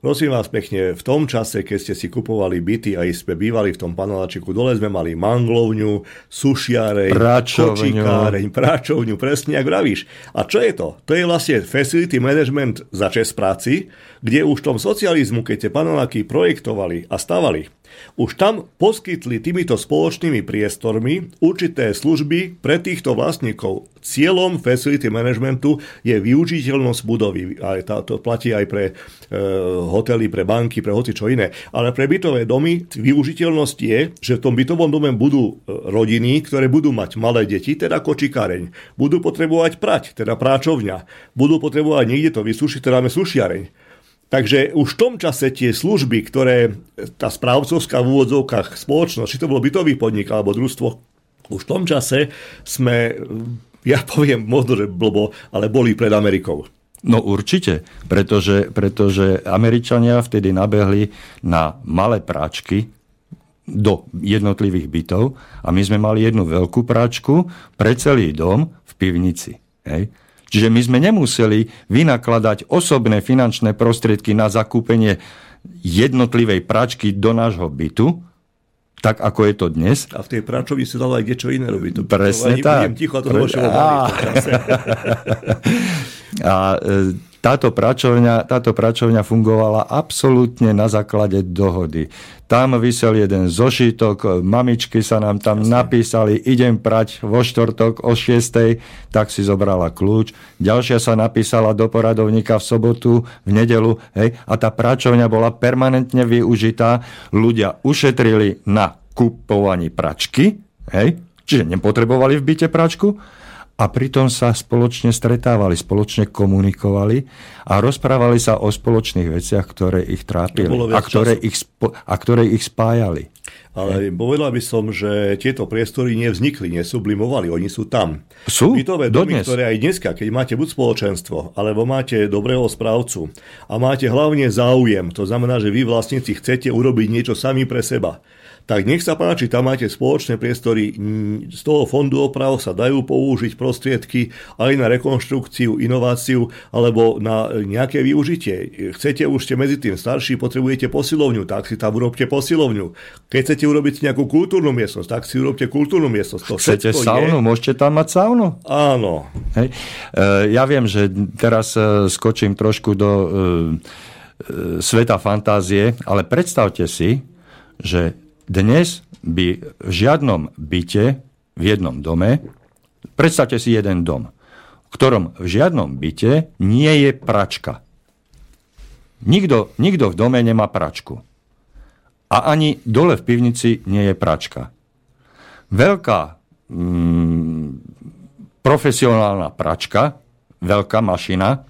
Speaker 2: Prosím vás pekne, v tom čase, keď ste si kupovali byty a sme bývali v tom paneláčiku, dole sme mali manglovňu, sušiareň, kočikáreň, práčovňu, presne ako vravíš. A čo je to? To je vlastne facility management za čes práci, kde už v tom socializmu, keď tie paneláky projektovali a stavali, už tam poskytli týmito spoločnými priestormi určité služby pre týchto vlastníkov. Cieľom facility managementu je využiteľnosť budovy. A to platí aj pre e, hotely, pre banky, pre hoci čo iné. Ale pre bytové domy využiteľnosť je, že v tom bytovom dome budú e, rodiny, ktoré budú mať malé deti, teda kočikáreň. Budú potrebovať prať, teda práčovňa. Budú potrebovať niekde to vysúšiť, teda máme sušiareň Takže už v tom čase tie služby, ktoré tá správcovská v úvodzovkách spoločnosť, či to bolo bytový podnik alebo družstvo, už v tom čase sme, ja poviem možno, že blbo, ale boli pred Amerikou.
Speaker 1: No určite, pretože, pretože Američania vtedy nabehli na malé práčky do jednotlivých bytov a my sme mali jednu veľkú práčku pre celý dom v pivnici. Hej? Čiže my sme nemuseli vynakladať osobné finančné prostriedky na zakúpenie jednotlivej pračky do nášho bytu, tak ako je to dnes.
Speaker 2: A v tej práčovi si dalo aj niečo iné robiť. To
Speaker 1: Presne tak.
Speaker 2: ticho a to Pre...
Speaker 1: a e, táto pračovňa, táto pračovňa fungovala absolútne na základe dohody. Tam vysel jeden zošitok, mamičky sa nám tam Jasne. napísali, idem prať vo štvrtok o 6. tak si zobrala kľúč. Ďalšia sa napísala do poradovníka v sobotu, v nedelu, hej, a tá pračovňa bola permanentne využitá. Ľudia ušetrili na kupovaní pračky, hej, čiže nepotrebovali v byte pračku, a pritom sa spoločne stretávali, spoločne komunikovali a rozprávali sa o spoločných veciach, ktoré ich trápili a ktoré ich, spo- a ktoré ich spájali.
Speaker 2: Ale povedal by som, že tieto priestory nevznikli, nesublimovali, oni sú tam.
Speaker 1: Sú,
Speaker 2: Bytové domy, dodnes. ktoré aj dneska, keď máte buď spoločenstvo, alebo máte dobrého správcu a máte hlavne záujem, to znamená, že vy vlastníci chcete urobiť niečo sami pre seba, tak nech sa páči, tam máte spoločné priestory. Z toho fondu oprav sa dajú použiť prostriedky aj na rekonštrukciu, inováciu alebo na nejaké využitie. Chcete už ste medzi tým starší, potrebujete posilovňu, tak si tam urobte posilovňu. Keď chcete urobiť nejakú kultúrnu miestnosť, tak si urobte kultúrnu miestnosť. To
Speaker 1: chcete saunu, je... môžete tam mať saunu?
Speaker 2: Áno.
Speaker 1: Hej. E, ja viem, že teraz e, skočím trošku do e, sveta fantázie, ale predstavte si, že dnes by v žiadnom byte, v jednom dome, predstavte si jeden dom, v ktorom v žiadnom byte nie je pračka. Nikto, nikto v dome nemá pračku. A ani dole v pivnici nie je pračka. Veľká mm, profesionálna pračka, veľká mašina,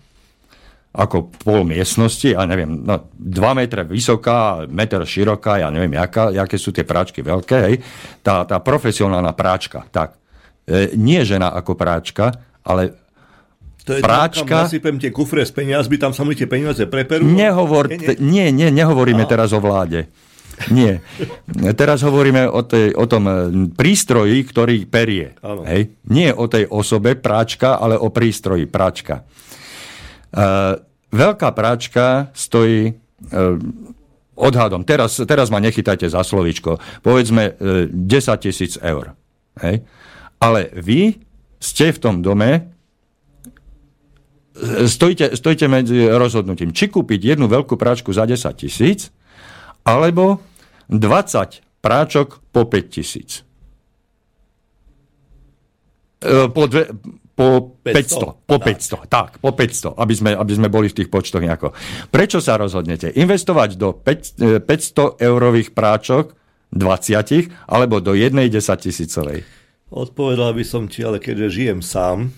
Speaker 1: ako pol miestnosti, ja neviem, no, 2 metre vysoká, meter široká, ja neviem, jaká, jaké sú tie práčky veľké, hej, tá, tá profesionálna práčka, tak, e, nie žena ako práčka, ale
Speaker 2: to je práčka... Tam nasypem tie kufre s peniazmi, tam sa mi tie peniaze preperú.
Speaker 1: Nehovor, nie, nie, nie, nehovoríme Aha. teraz o vláde. Nie. Teraz hovoríme o, tej, o tom e, prístroji, ktorý perie. Hej? Nie o tej osobe práčka, ale o prístroji práčka. Uh, veľká práčka stojí uh, odhadom, teraz, teraz ma nechytajte za slovičko, povedzme uh, 10 tisíc eur. Hej? Ale vy ste v tom dome, stojíte, stojíte medzi rozhodnutím, či kúpiť jednu veľkú práčku za 10 tisíc, alebo 20 práčok po 5 tisíc. Po dve, po 500. 500 po 500, tak. tak, po 500, aby sme, aby sme boli v tých počtoch nejako. Prečo sa rozhodnete? Investovať do 5, 500 e, eurových práčok 20 alebo do jednej 10 tisícovej?
Speaker 2: Odpovedal by som ti, ale keďže žijem sám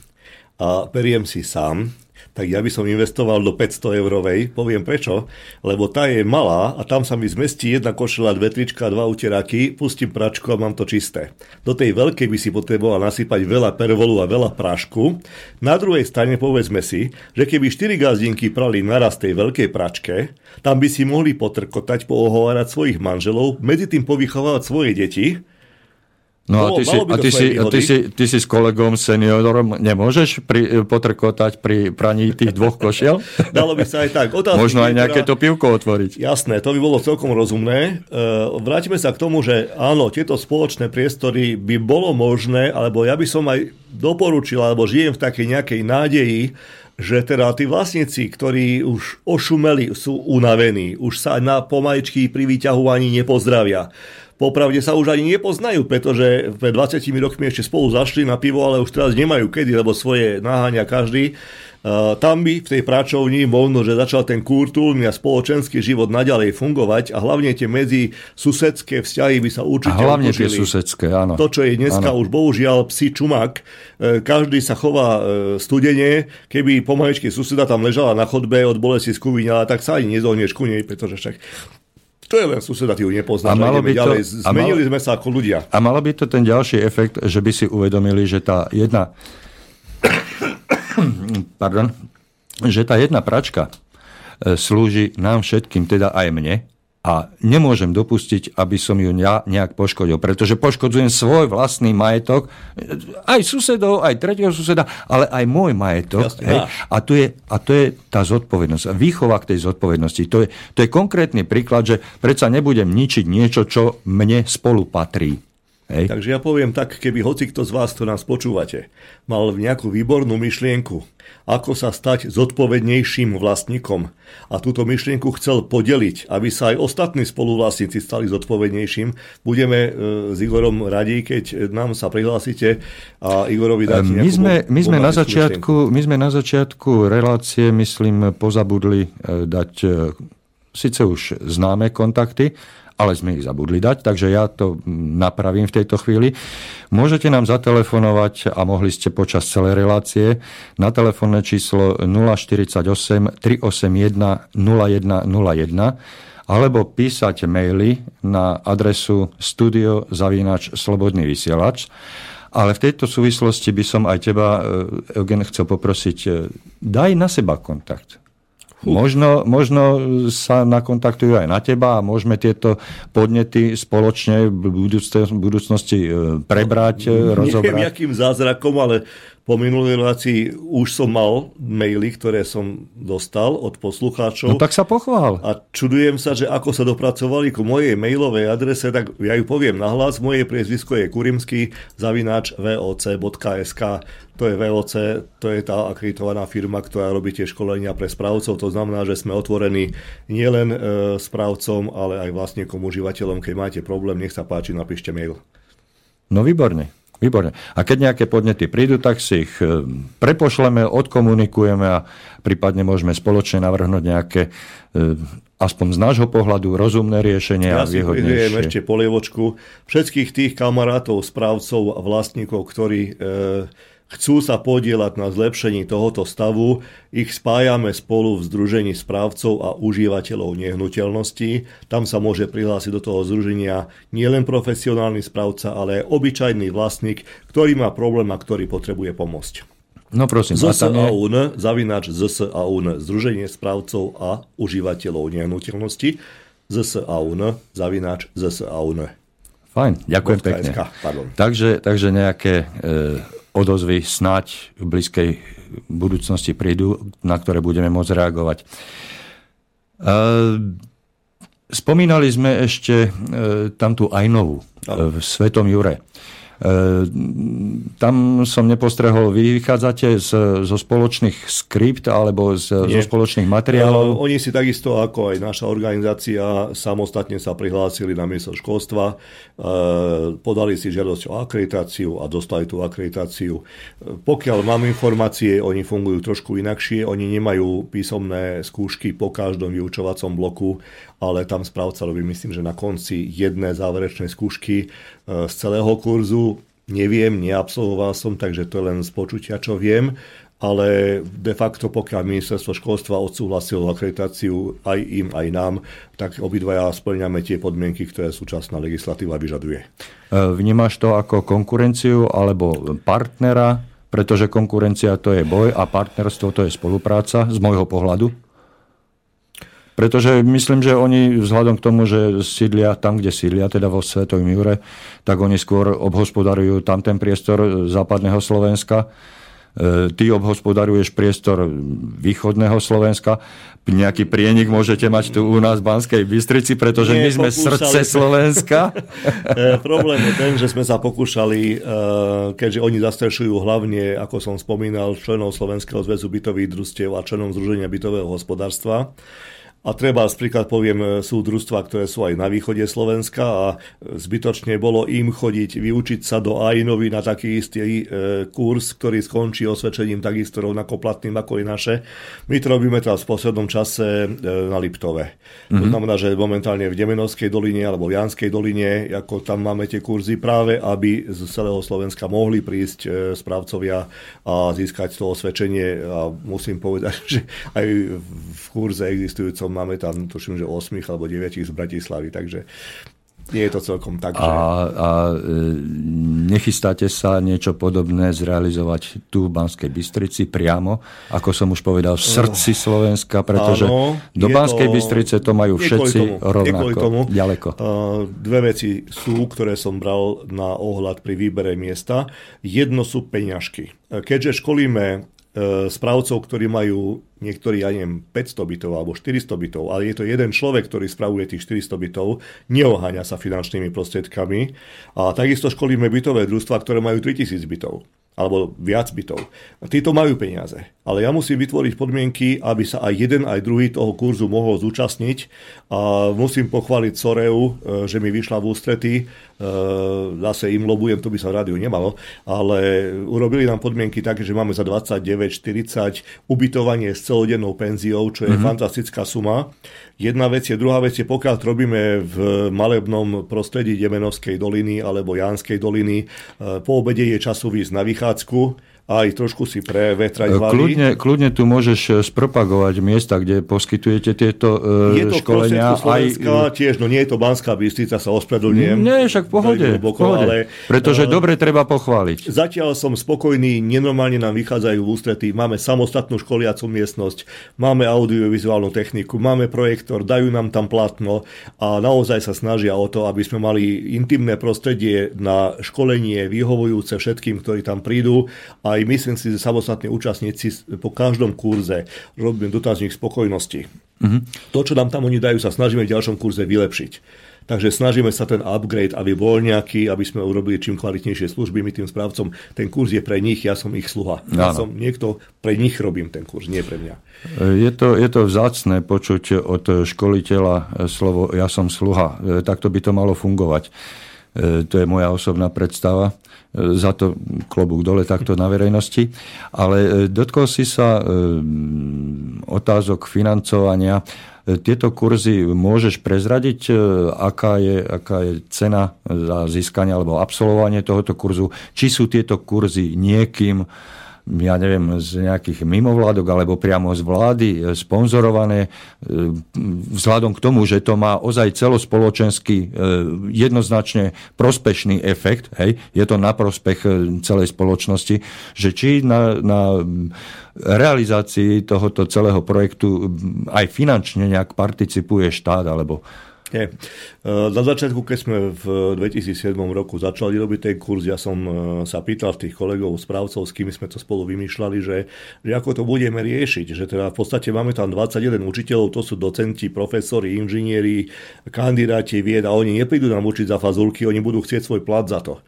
Speaker 2: a periem si sám, tak ja by som investoval do 500 eurovej. Poviem prečo, lebo tá je malá a tam sa mi zmestí jedna košela, dve trička, dva uteraky, pustím pračku a mám to čisté. Do tej veľkej by si potreboval nasypať veľa pervolu a veľa prášku. Na druhej strane povedzme si, že keby 4 gazdinky prali naraz tej veľkej pračke, tam by si mohli potrkotať, poohovárať svojich manželov, medzi tým povychovávať svoje deti,
Speaker 1: No a ty, si, a ty, si, a ty, si, ty si s kolegom seniorom nemôžeš pri, potrkotať pri praní tých dvoch košiel?
Speaker 2: Dalo by sa aj tak.
Speaker 1: Otázky, Možno aj nejaké to pivko otvoriť.
Speaker 2: Jasné, to by bolo celkom rozumné. E, vrátime sa k tomu, že áno, tieto spoločné priestory by bolo možné, alebo ja by som aj doporučil, alebo žijem v takej nejakej nádeji, že teda tí vlastníci, ktorí už ošumeli, sú unavení, už sa na pomaličky pri vyťahovaní nepozdravia popravde sa už ani nepoznajú, pretože pred 20 rokmi ešte spolu zašli na pivo, ale už teraz nemajú kedy, lebo svoje naháňa každý. Uh, tam by v tej práčovni možno, že začal ten kultúrny a spoločenský život naďalej fungovať a hlavne tie medzi susedské vzťahy by sa určite
Speaker 1: A hlavne tie susedské, áno.
Speaker 2: To, čo je dneska áno. už bohužiaľ psi čumak, e, každý sa chová e, studene, keby pomaličky suseda tam ležala na chodbe od bolesti skuviňala, tak sa ani nezohneš ku nej, pretože však to je len suseda, ty ju nepoznáš. A malo by to, ďalej. Zmenili malo, sme sa ako ľudia.
Speaker 1: A malo by to ten ďalší efekt, že by si uvedomili, že tá jedna pardon, že tá jedna pračka e, slúži nám všetkým, teda aj mne, a nemôžem dopustiť, aby som ju ja nejak poškodil, pretože poškodzujem svoj vlastný majetok, aj susedov, aj tretieho suseda, ale aj môj majetok. Jasne, hej? A, to je, a to je tá zodpovednosť, výchova k tej zodpovednosti. To je, to je konkrétny príklad, že predsa nebudem ničiť niečo, čo mne spolu patrí.
Speaker 2: Hej. Takže ja poviem tak, keby hoci kto z vás, kto nás počúvate, mal nejakú výbornú myšlienku, ako sa stať zodpovednejším vlastníkom a túto myšlienku chcel podeliť, aby sa aj ostatní spoluvlastníci stali zodpovednejším, budeme e, s Igorom radi, keď nám sa prihlásite a Igorovi dáte
Speaker 1: my sme, my sme, na začiatku, my sme na začiatku relácie, myslím, pozabudli e, dať e, síce už známe kontakty, ale sme ich zabudli dať, takže ja to napravím v tejto chvíli. Môžete nám zatelefonovať a mohli ste počas celej relácie na telefónne číslo 048 381 0101 alebo písať maily na adresu studiozavinač slobodný vysielač. Ale v tejto súvislosti by som aj teba, e, Eugen, chcel poprosiť, e, daj na seba kontakt. Možno, možno sa nakontaktujú aj na teba a môžeme tieto podnety spoločne v budúcnosti e, prebrať, no, rozobrať.
Speaker 2: Neviem, akým zázrakom, ale po minulej relácii už som mal maily, ktoré som dostal od poslucháčov.
Speaker 1: No tak sa pochvál.
Speaker 2: A čudujem sa, že ako sa dopracovali ku mojej mailovej adrese, tak ja ju poviem nahlas. Moje priezvisko je kurimsky zavináč voc.sk. To je VOC, to je tá akreditovaná firma, ktorá robí tie školenia pre správcov. To znamená, že sme otvorení nielen e, správcom, ale aj vlastníkom, užívateľom. Keď máte problém, nech sa páči, napíšte mail.
Speaker 1: No výborne. Výborne. A keď nejaké podnety prídu, tak si ich e, prepošleme, odkomunikujeme a prípadne môžeme spoločne navrhnúť nejaké e, aspoň z nášho pohľadu rozumné riešenie
Speaker 2: ja
Speaker 1: a výhodnejšie.
Speaker 2: Ja ešte polievočku. Všetkých tých kamarátov, správcov a vlastníkov, ktorí e, chcú sa podielať na zlepšení tohoto stavu, ich spájame spolu v Združení správcov a užívateľov nehnuteľností. Tam sa môže prihlásiť do toho združenia nielen profesionálny správca, ale aj obyčajný vlastník, ktorý má problém a ktorý potrebuje pomôcť.
Speaker 1: No prosím,
Speaker 2: ZSAUN, zavinač ZSAUN, Združenie správcov a užívateľov nehnuteľnosti, ZSAUN, zavinač ZSAUN.
Speaker 1: Fajn, ďakujem pekne. Takže, takže nejaké e, odozvy snať v blízkej budúcnosti prídu, na ktoré budeme môcť reagovať. E, spomínali sme ešte e, tam tú Ajnovu v Svetom Jure. Ehm, tam som nepostrehol, vy vychádzate z, zo spoločných skript alebo z, zo spoločných materiálov?
Speaker 2: Uh, oni si takisto ako aj naša organizácia samostatne sa prihlásili na miesto školstva, uh, podali si žiadosť o akreditáciu a dostali tú akreditáciu. Pokiaľ mám informácie, oni fungujú trošku inakšie, oni nemajú písomné skúšky po každom vyučovacom bloku, ale tam správca robí, myslím, že na konci jedné záverečné skúšky e, z celého kurzu. Neviem, neabsolvoval som, takže to je len z počutia, čo viem, ale de facto pokiaľ ministerstvo školstva odsúhlasilo akreditáciu aj im, aj nám, tak obidvaja splňame tie podmienky, ktoré súčasná legislatíva vyžaduje. E,
Speaker 1: vnímaš to ako konkurenciu alebo partnera, pretože konkurencia to je boj a partnerstvo to je spolupráca z môjho pohľadu? Pretože myslím, že oni vzhľadom k tomu, že sídlia tam, kde sídlia, teda vo Svetovom Jure, tak oni skôr obhospodarujú tam ten priestor západného Slovenska. E, ty obhospodaruješ priestor východného Slovenska. Nejaký prienik môžete mať tu u nás v Banskej Bystrici, pretože Nie, my sme srdce Slovenska.
Speaker 2: e, problém je ten, že sme sa pokúšali, e, keďže oni zastrešujú hlavne, ako som spomínal, členov Slovenského zväzu bytových družstiev a členom Združenia bytového hospodárstva, a treba príklad poviem e, sú družstva, ktoré sú aj na východe Slovenska a zbytočne bolo im chodiť, vyučiť sa do Ajnovy na taký istý e, kurz, ktorý skončí osvedčením takisto rovnako platným ako i naše. My to robíme teraz v poslednom čase e, na Liptove. Mm-hmm. To mhm. znamená, že momentálne v Demenovskej doline alebo v Janskej doline, ako tam máme tie kurzy práve, aby z celého Slovenska mohli prísť e, správcovia a získať to osvedčenie. A musím povedať, že aj v kurze existujúcom máme tam, tuším, že 8 alebo 9 z Bratislavy, takže nie je to celkom tak.
Speaker 1: Že... A, a nechystáte sa niečo podobné zrealizovať tu v Banskej Bystrici priamo, ako som už povedal, v srdci Slovenska, pretože Áno, do Banskej to... Bystrice to majú všetci tomu, rovnako tomu. ďaleko.
Speaker 2: Uh, dve veci sú, ktoré som bral na ohľad pri výbere miesta. Jedno sú peňažky. Keďže školíme E, správcov, ktorí majú niektorí, ja neviem, 500 bytov alebo 400 bytov, ale je to jeden človek, ktorý spravuje tých 400 bytov, neoháňa sa finančnými prostriedkami. A takisto školíme bytové družstva, ktoré majú 3000 bytov alebo viac bytov. Títo majú peniaze, ale ja musím vytvoriť podmienky, aby sa aj jeden, aj druhý toho kurzu mohol zúčastniť a musím pochváliť Soreu, e, že mi vyšla v ústrety, e, zase im lobujem, to by sa v rádiu nemalo, ale urobili nám podmienky také, že máme za 29-40 ubytovanie s celodennou penziou, čo je mm-hmm. fantastická suma. Jedna vec je, druhá vec je, pokiaľ to robíme v malebnom prostredí Demenovskej doliny alebo Jánskej doliny, e, po obede je času výsť na That's cool. Aj trošku si prevetrať
Speaker 1: hlavy. Kľudne, kľudne tu môžeš e, spropagovať miesta, kde poskytujete tieto uh, je to školenia.
Speaker 2: Aj... tiež, no nie je to Banská Bystrica, sa ospravedlňujem.
Speaker 1: Nie, však v pohode. Hlboko, pohode. Ale, Pretože uh, dobre treba pochváliť.
Speaker 2: Zatiaľ som spokojný, nenormálne nám vychádzajú v ústretí. Máme samostatnú školiacu miestnosť, máme audiovizuálnu techniku, máme projektor, dajú nám tam platno a naozaj sa snažia o to, aby sme mali intimné prostredie na školenie vyhovujúce všetkým, ktorí tam prídu. Aj aj myslím si, že samostatní účastníci po každom kurze robíme dotazník spokojnosti. Mm-hmm. To, čo nám tam oni dajú, sa snažíme v ďalšom kurze vylepšiť. Takže snažíme sa ten upgrade, aby bol nejaký, aby sme urobili čím kvalitnejšie služby my tým správcom. Ten kurz je pre nich, ja som ich sluha. Ja som niekto, pre nich robím ten kurz, nie pre mňa.
Speaker 1: Je to, je to vzácne počuť od školiteľa slovo ja som sluha. Takto by to malo fungovať. E, to je moja osobná predstava za to klobúk dole takto na verejnosti. Ale e, dotkol si sa e, otázok financovania. E, tieto kurzy môžeš prezradiť, aká je, aká je cena za získanie alebo absolvovanie tohoto kurzu? Či sú tieto kurzy niekým ja neviem, z nejakých mimovládok alebo priamo z vlády e, sponzorované e, vzhľadom k tomu, že to má ozaj celospoločenský e, jednoznačne prospešný efekt, hej, je to na prospech celej spoločnosti, že či na, na realizácii tohoto celého projektu aj finančne nejak participuje štát alebo
Speaker 2: nie. Na začiatku, keď sme v 2007 roku začali robiť ten kurz, ja som e, sa pýtal tých kolegov, správcov, s kými sme to spolu vymýšľali, že, že ako to budeme riešiť. Že teda v podstate máme tam 21 učiteľov, to sú docenti, profesori, inžinieri, kandidáti vied a oni neprídu nám učiť za fazulky, oni budú chcieť svoj plat za to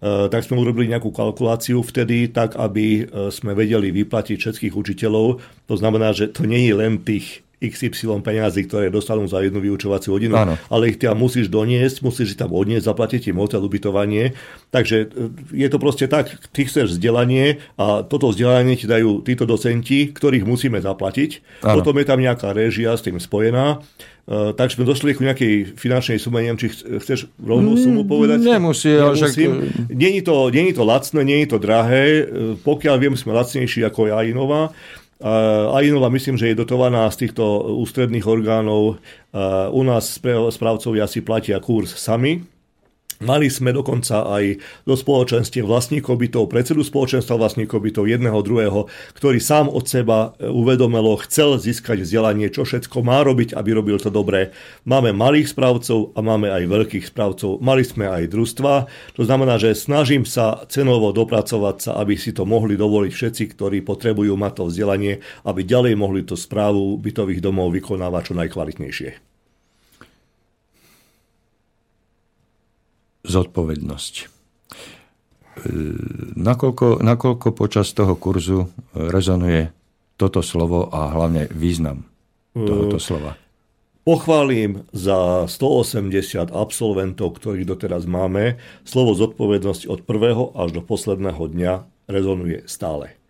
Speaker 2: e, tak sme urobili nejakú kalkuláciu vtedy, tak aby e, sme vedeli vyplatiť všetkých učiteľov. To znamená, že to nie je len tých XY peniazy, ktoré dostanú za jednu vyučovaciu hodinu, Áno. ale ich tam musíš doniesť, musíš ich tam odniesť, zaplatiť im hotel, ubytovanie. Takže e, je to proste tak, ty chceš vzdelanie a toto vzdelanie ti dajú títo docenti, ktorých musíme zaplatiť. Áno. Potom je tam nejaká réžia s tým spojená. Uh, tak sme došli k nejakej finančnej sume, neviem, či chceš rovnú sumu povedať?
Speaker 1: Nemusí, ale však...
Speaker 2: Není to, není to lacné, je to drahé. Pokiaľ viem, sme lacnejší ako Jajinova. Ainova myslím, že je dotovaná z týchto ústredných orgánov. U nás správcovia si platia kurz sami, Mali sme dokonca aj do spoločenstiev vlastníkov bytov, predsedu spoločenstva vlastníkov bytov, jedného, druhého, ktorý sám od seba e, uvedomelo, chcel získať vzdelanie, čo všetko má robiť, aby robil to dobré. Máme malých správcov a máme aj veľkých správcov. Mali sme aj družstva, to znamená, že snažím sa cenovo dopracovať sa, aby si to mohli dovoliť všetci, ktorí potrebujú mať to vzdelanie, aby ďalej mohli tú správu bytových domov vykonávať čo najkvalitnejšie.
Speaker 1: Zodpovednosť. E, nakoľko, nakoľko počas toho kurzu rezonuje toto slovo a hlavne význam tohoto slova?
Speaker 2: Pochválim za 180 absolventov, ktorých doteraz máme. Slovo zodpovednosť od prvého až do posledného dňa rezonuje stále.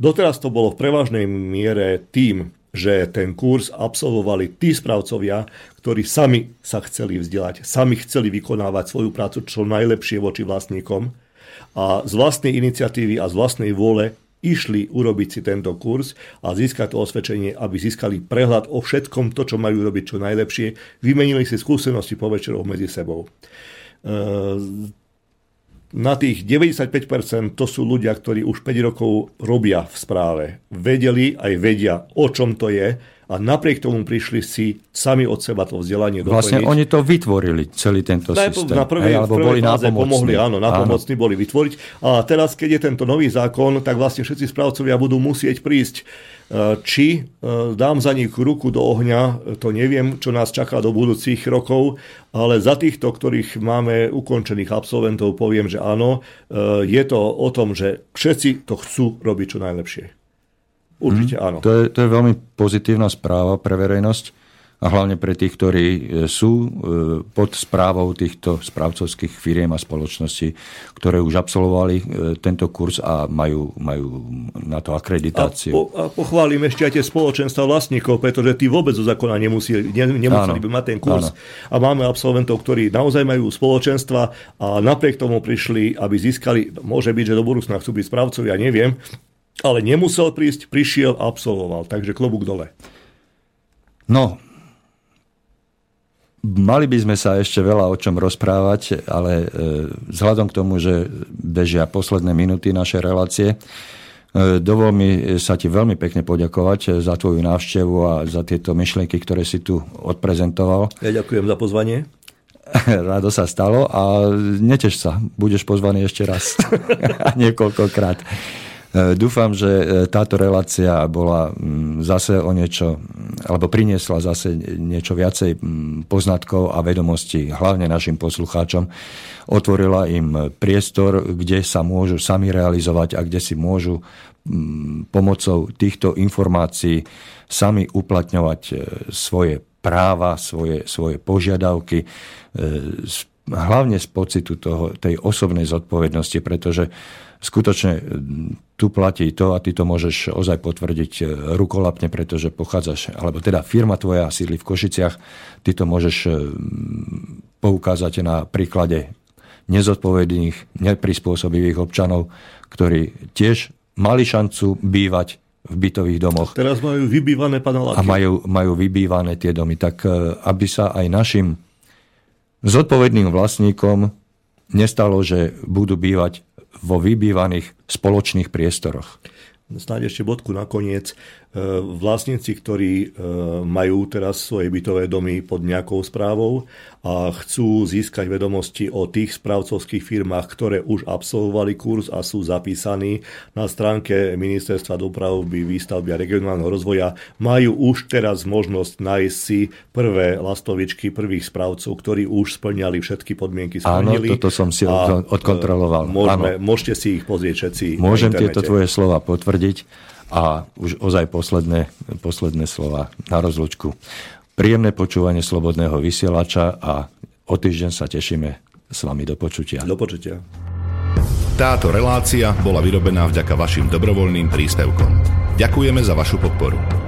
Speaker 2: Doteraz to bolo v prevažnej miere tým, že ten kurz absolvovali tí správcovia, ktorí sami sa chceli vzdelať, sami chceli vykonávať svoju prácu čo najlepšie voči vlastníkom a z vlastnej iniciatívy a z vlastnej vôle išli urobiť si tento kurz a získať to osvedčenie, aby získali prehľad o všetkom to, čo majú robiť čo najlepšie. Vymenili si skúsenosti po večeroch medzi sebou. Na tých 95% to sú ľudia, ktorí už 5 rokov robia v správe. Vedeli aj vedia, o čom to je a napriek tomu prišli si sami od seba to vzdelanie
Speaker 1: Vlastne doplniť. oni to vytvorili, celý tento Najpo, systém.
Speaker 2: Na prvej, Hej, alebo prvej boli fáze pomohli, áno, napomocní boli vytvoriť. A teraz, keď je tento nový zákon, tak vlastne všetci správcovia budú musieť prísť. E, či e, dám za nich ruku do ohňa, to neviem, čo nás čaká do budúcich rokov, ale za týchto, ktorých máme ukončených absolventov, poviem, že áno, e, je to o tom, že všetci to chcú robiť čo najlepšie. Určite mm, áno.
Speaker 1: To je, to je veľmi pozitívna správa pre verejnosť a hlavne pre tých, ktorí e, sú e, pod správou týchto správcovských firiem a spoločností, ktoré už absolvovali e, tento kurz a majú, majú na to akreditáciu. A,
Speaker 2: po, a pochválim ešte aj tie spoločenstva vlastníkov, pretože tí vôbec zo zákona nemusí, ne, nemuseli by mať ten kurz. Áno. A máme absolventov, ktorí naozaj majú spoločenstva a napriek tomu prišli, aby získali, môže byť, že do budúcna chcú byť správcovia, neviem, ale nemusel prísť, prišiel a absolvoval. Takže klobúk dole.
Speaker 1: No, mali by sme sa ešte veľa o čom rozprávať, ale e, vzhľadom k tomu, že bežia posledné minúty našej relácie, e, dovol mi sa ti veľmi pekne poďakovať za tvoju návštevu a za tieto myšlienky, ktoré si tu odprezentoval.
Speaker 2: Ja ďakujem za pozvanie.
Speaker 1: Rado sa stalo a neteš sa, budeš pozvaný ešte raz. Niekoľkokrát. E, dúfam, že e, táto relácia bola mm, zase o niečo, alebo priniesla zase niečo viacej mm, poznatkov a vedomostí, hlavne našim poslucháčom. Otvorila im priestor, kde sa môžu sami realizovať a kde si môžu mm, pomocou týchto informácií sami uplatňovať e, svoje práva, svoje, svoje požiadavky, hlavne z pocitu toho, tej osobnej zodpovednosti, pretože skutočne tu platí to a ty to môžeš ozaj potvrdiť e, rukolapne, pretože pochádzaš, alebo teda firma tvoja sídli v Košiciach, ty to môžeš e, poukázať na príklade nezodpovedných, neprispôsobivých občanov, ktorí tiež mali šancu bývať v bytových domoch.
Speaker 2: Teraz majú vybývané paneláky.
Speaker 1: A majú, majú vybývané tie domy. Tak e, aby sa aj našim zodpovedným vlastníkom nestalo, že budú bývať vo vybývaných spoločných priestoroch.
Speaker 2: Snáď ešte bodku nakoniec. E, vlastníci, ktorí e, majú teraz svoje bytové domy pod nejakou správou a chcú získať vedomosti o tých správcovských firmách, ktoré už absolvovali kurz a sú zapísaní na stránke Ministerstva dopravy, výstavby a regionálneho rozvoja, majú už teraz možnosť nájsť si prvé lastovičky prvých správcov, ktorí už splňali všetky podmienky.
Speaker 1: Splnili. Áno, toto som si odkontroloval.
Speaker 2: Môžeme, môžete si ich pozrieť všetci
Speaker 1: Môžem tieto tvoje slova potvrdiť. A už ozaj posledné, posledné slova na rozlučku. Príjemné počúvanie slobodného vysielača a o týždeň sa tešíme s vami do počutia.
Speaker 2: Do počutia.
Speaker 4: Táto relácia bola vyrobená vďaka vašim dobrovoľným príspevkom. Ďakujeme za vašu podporu.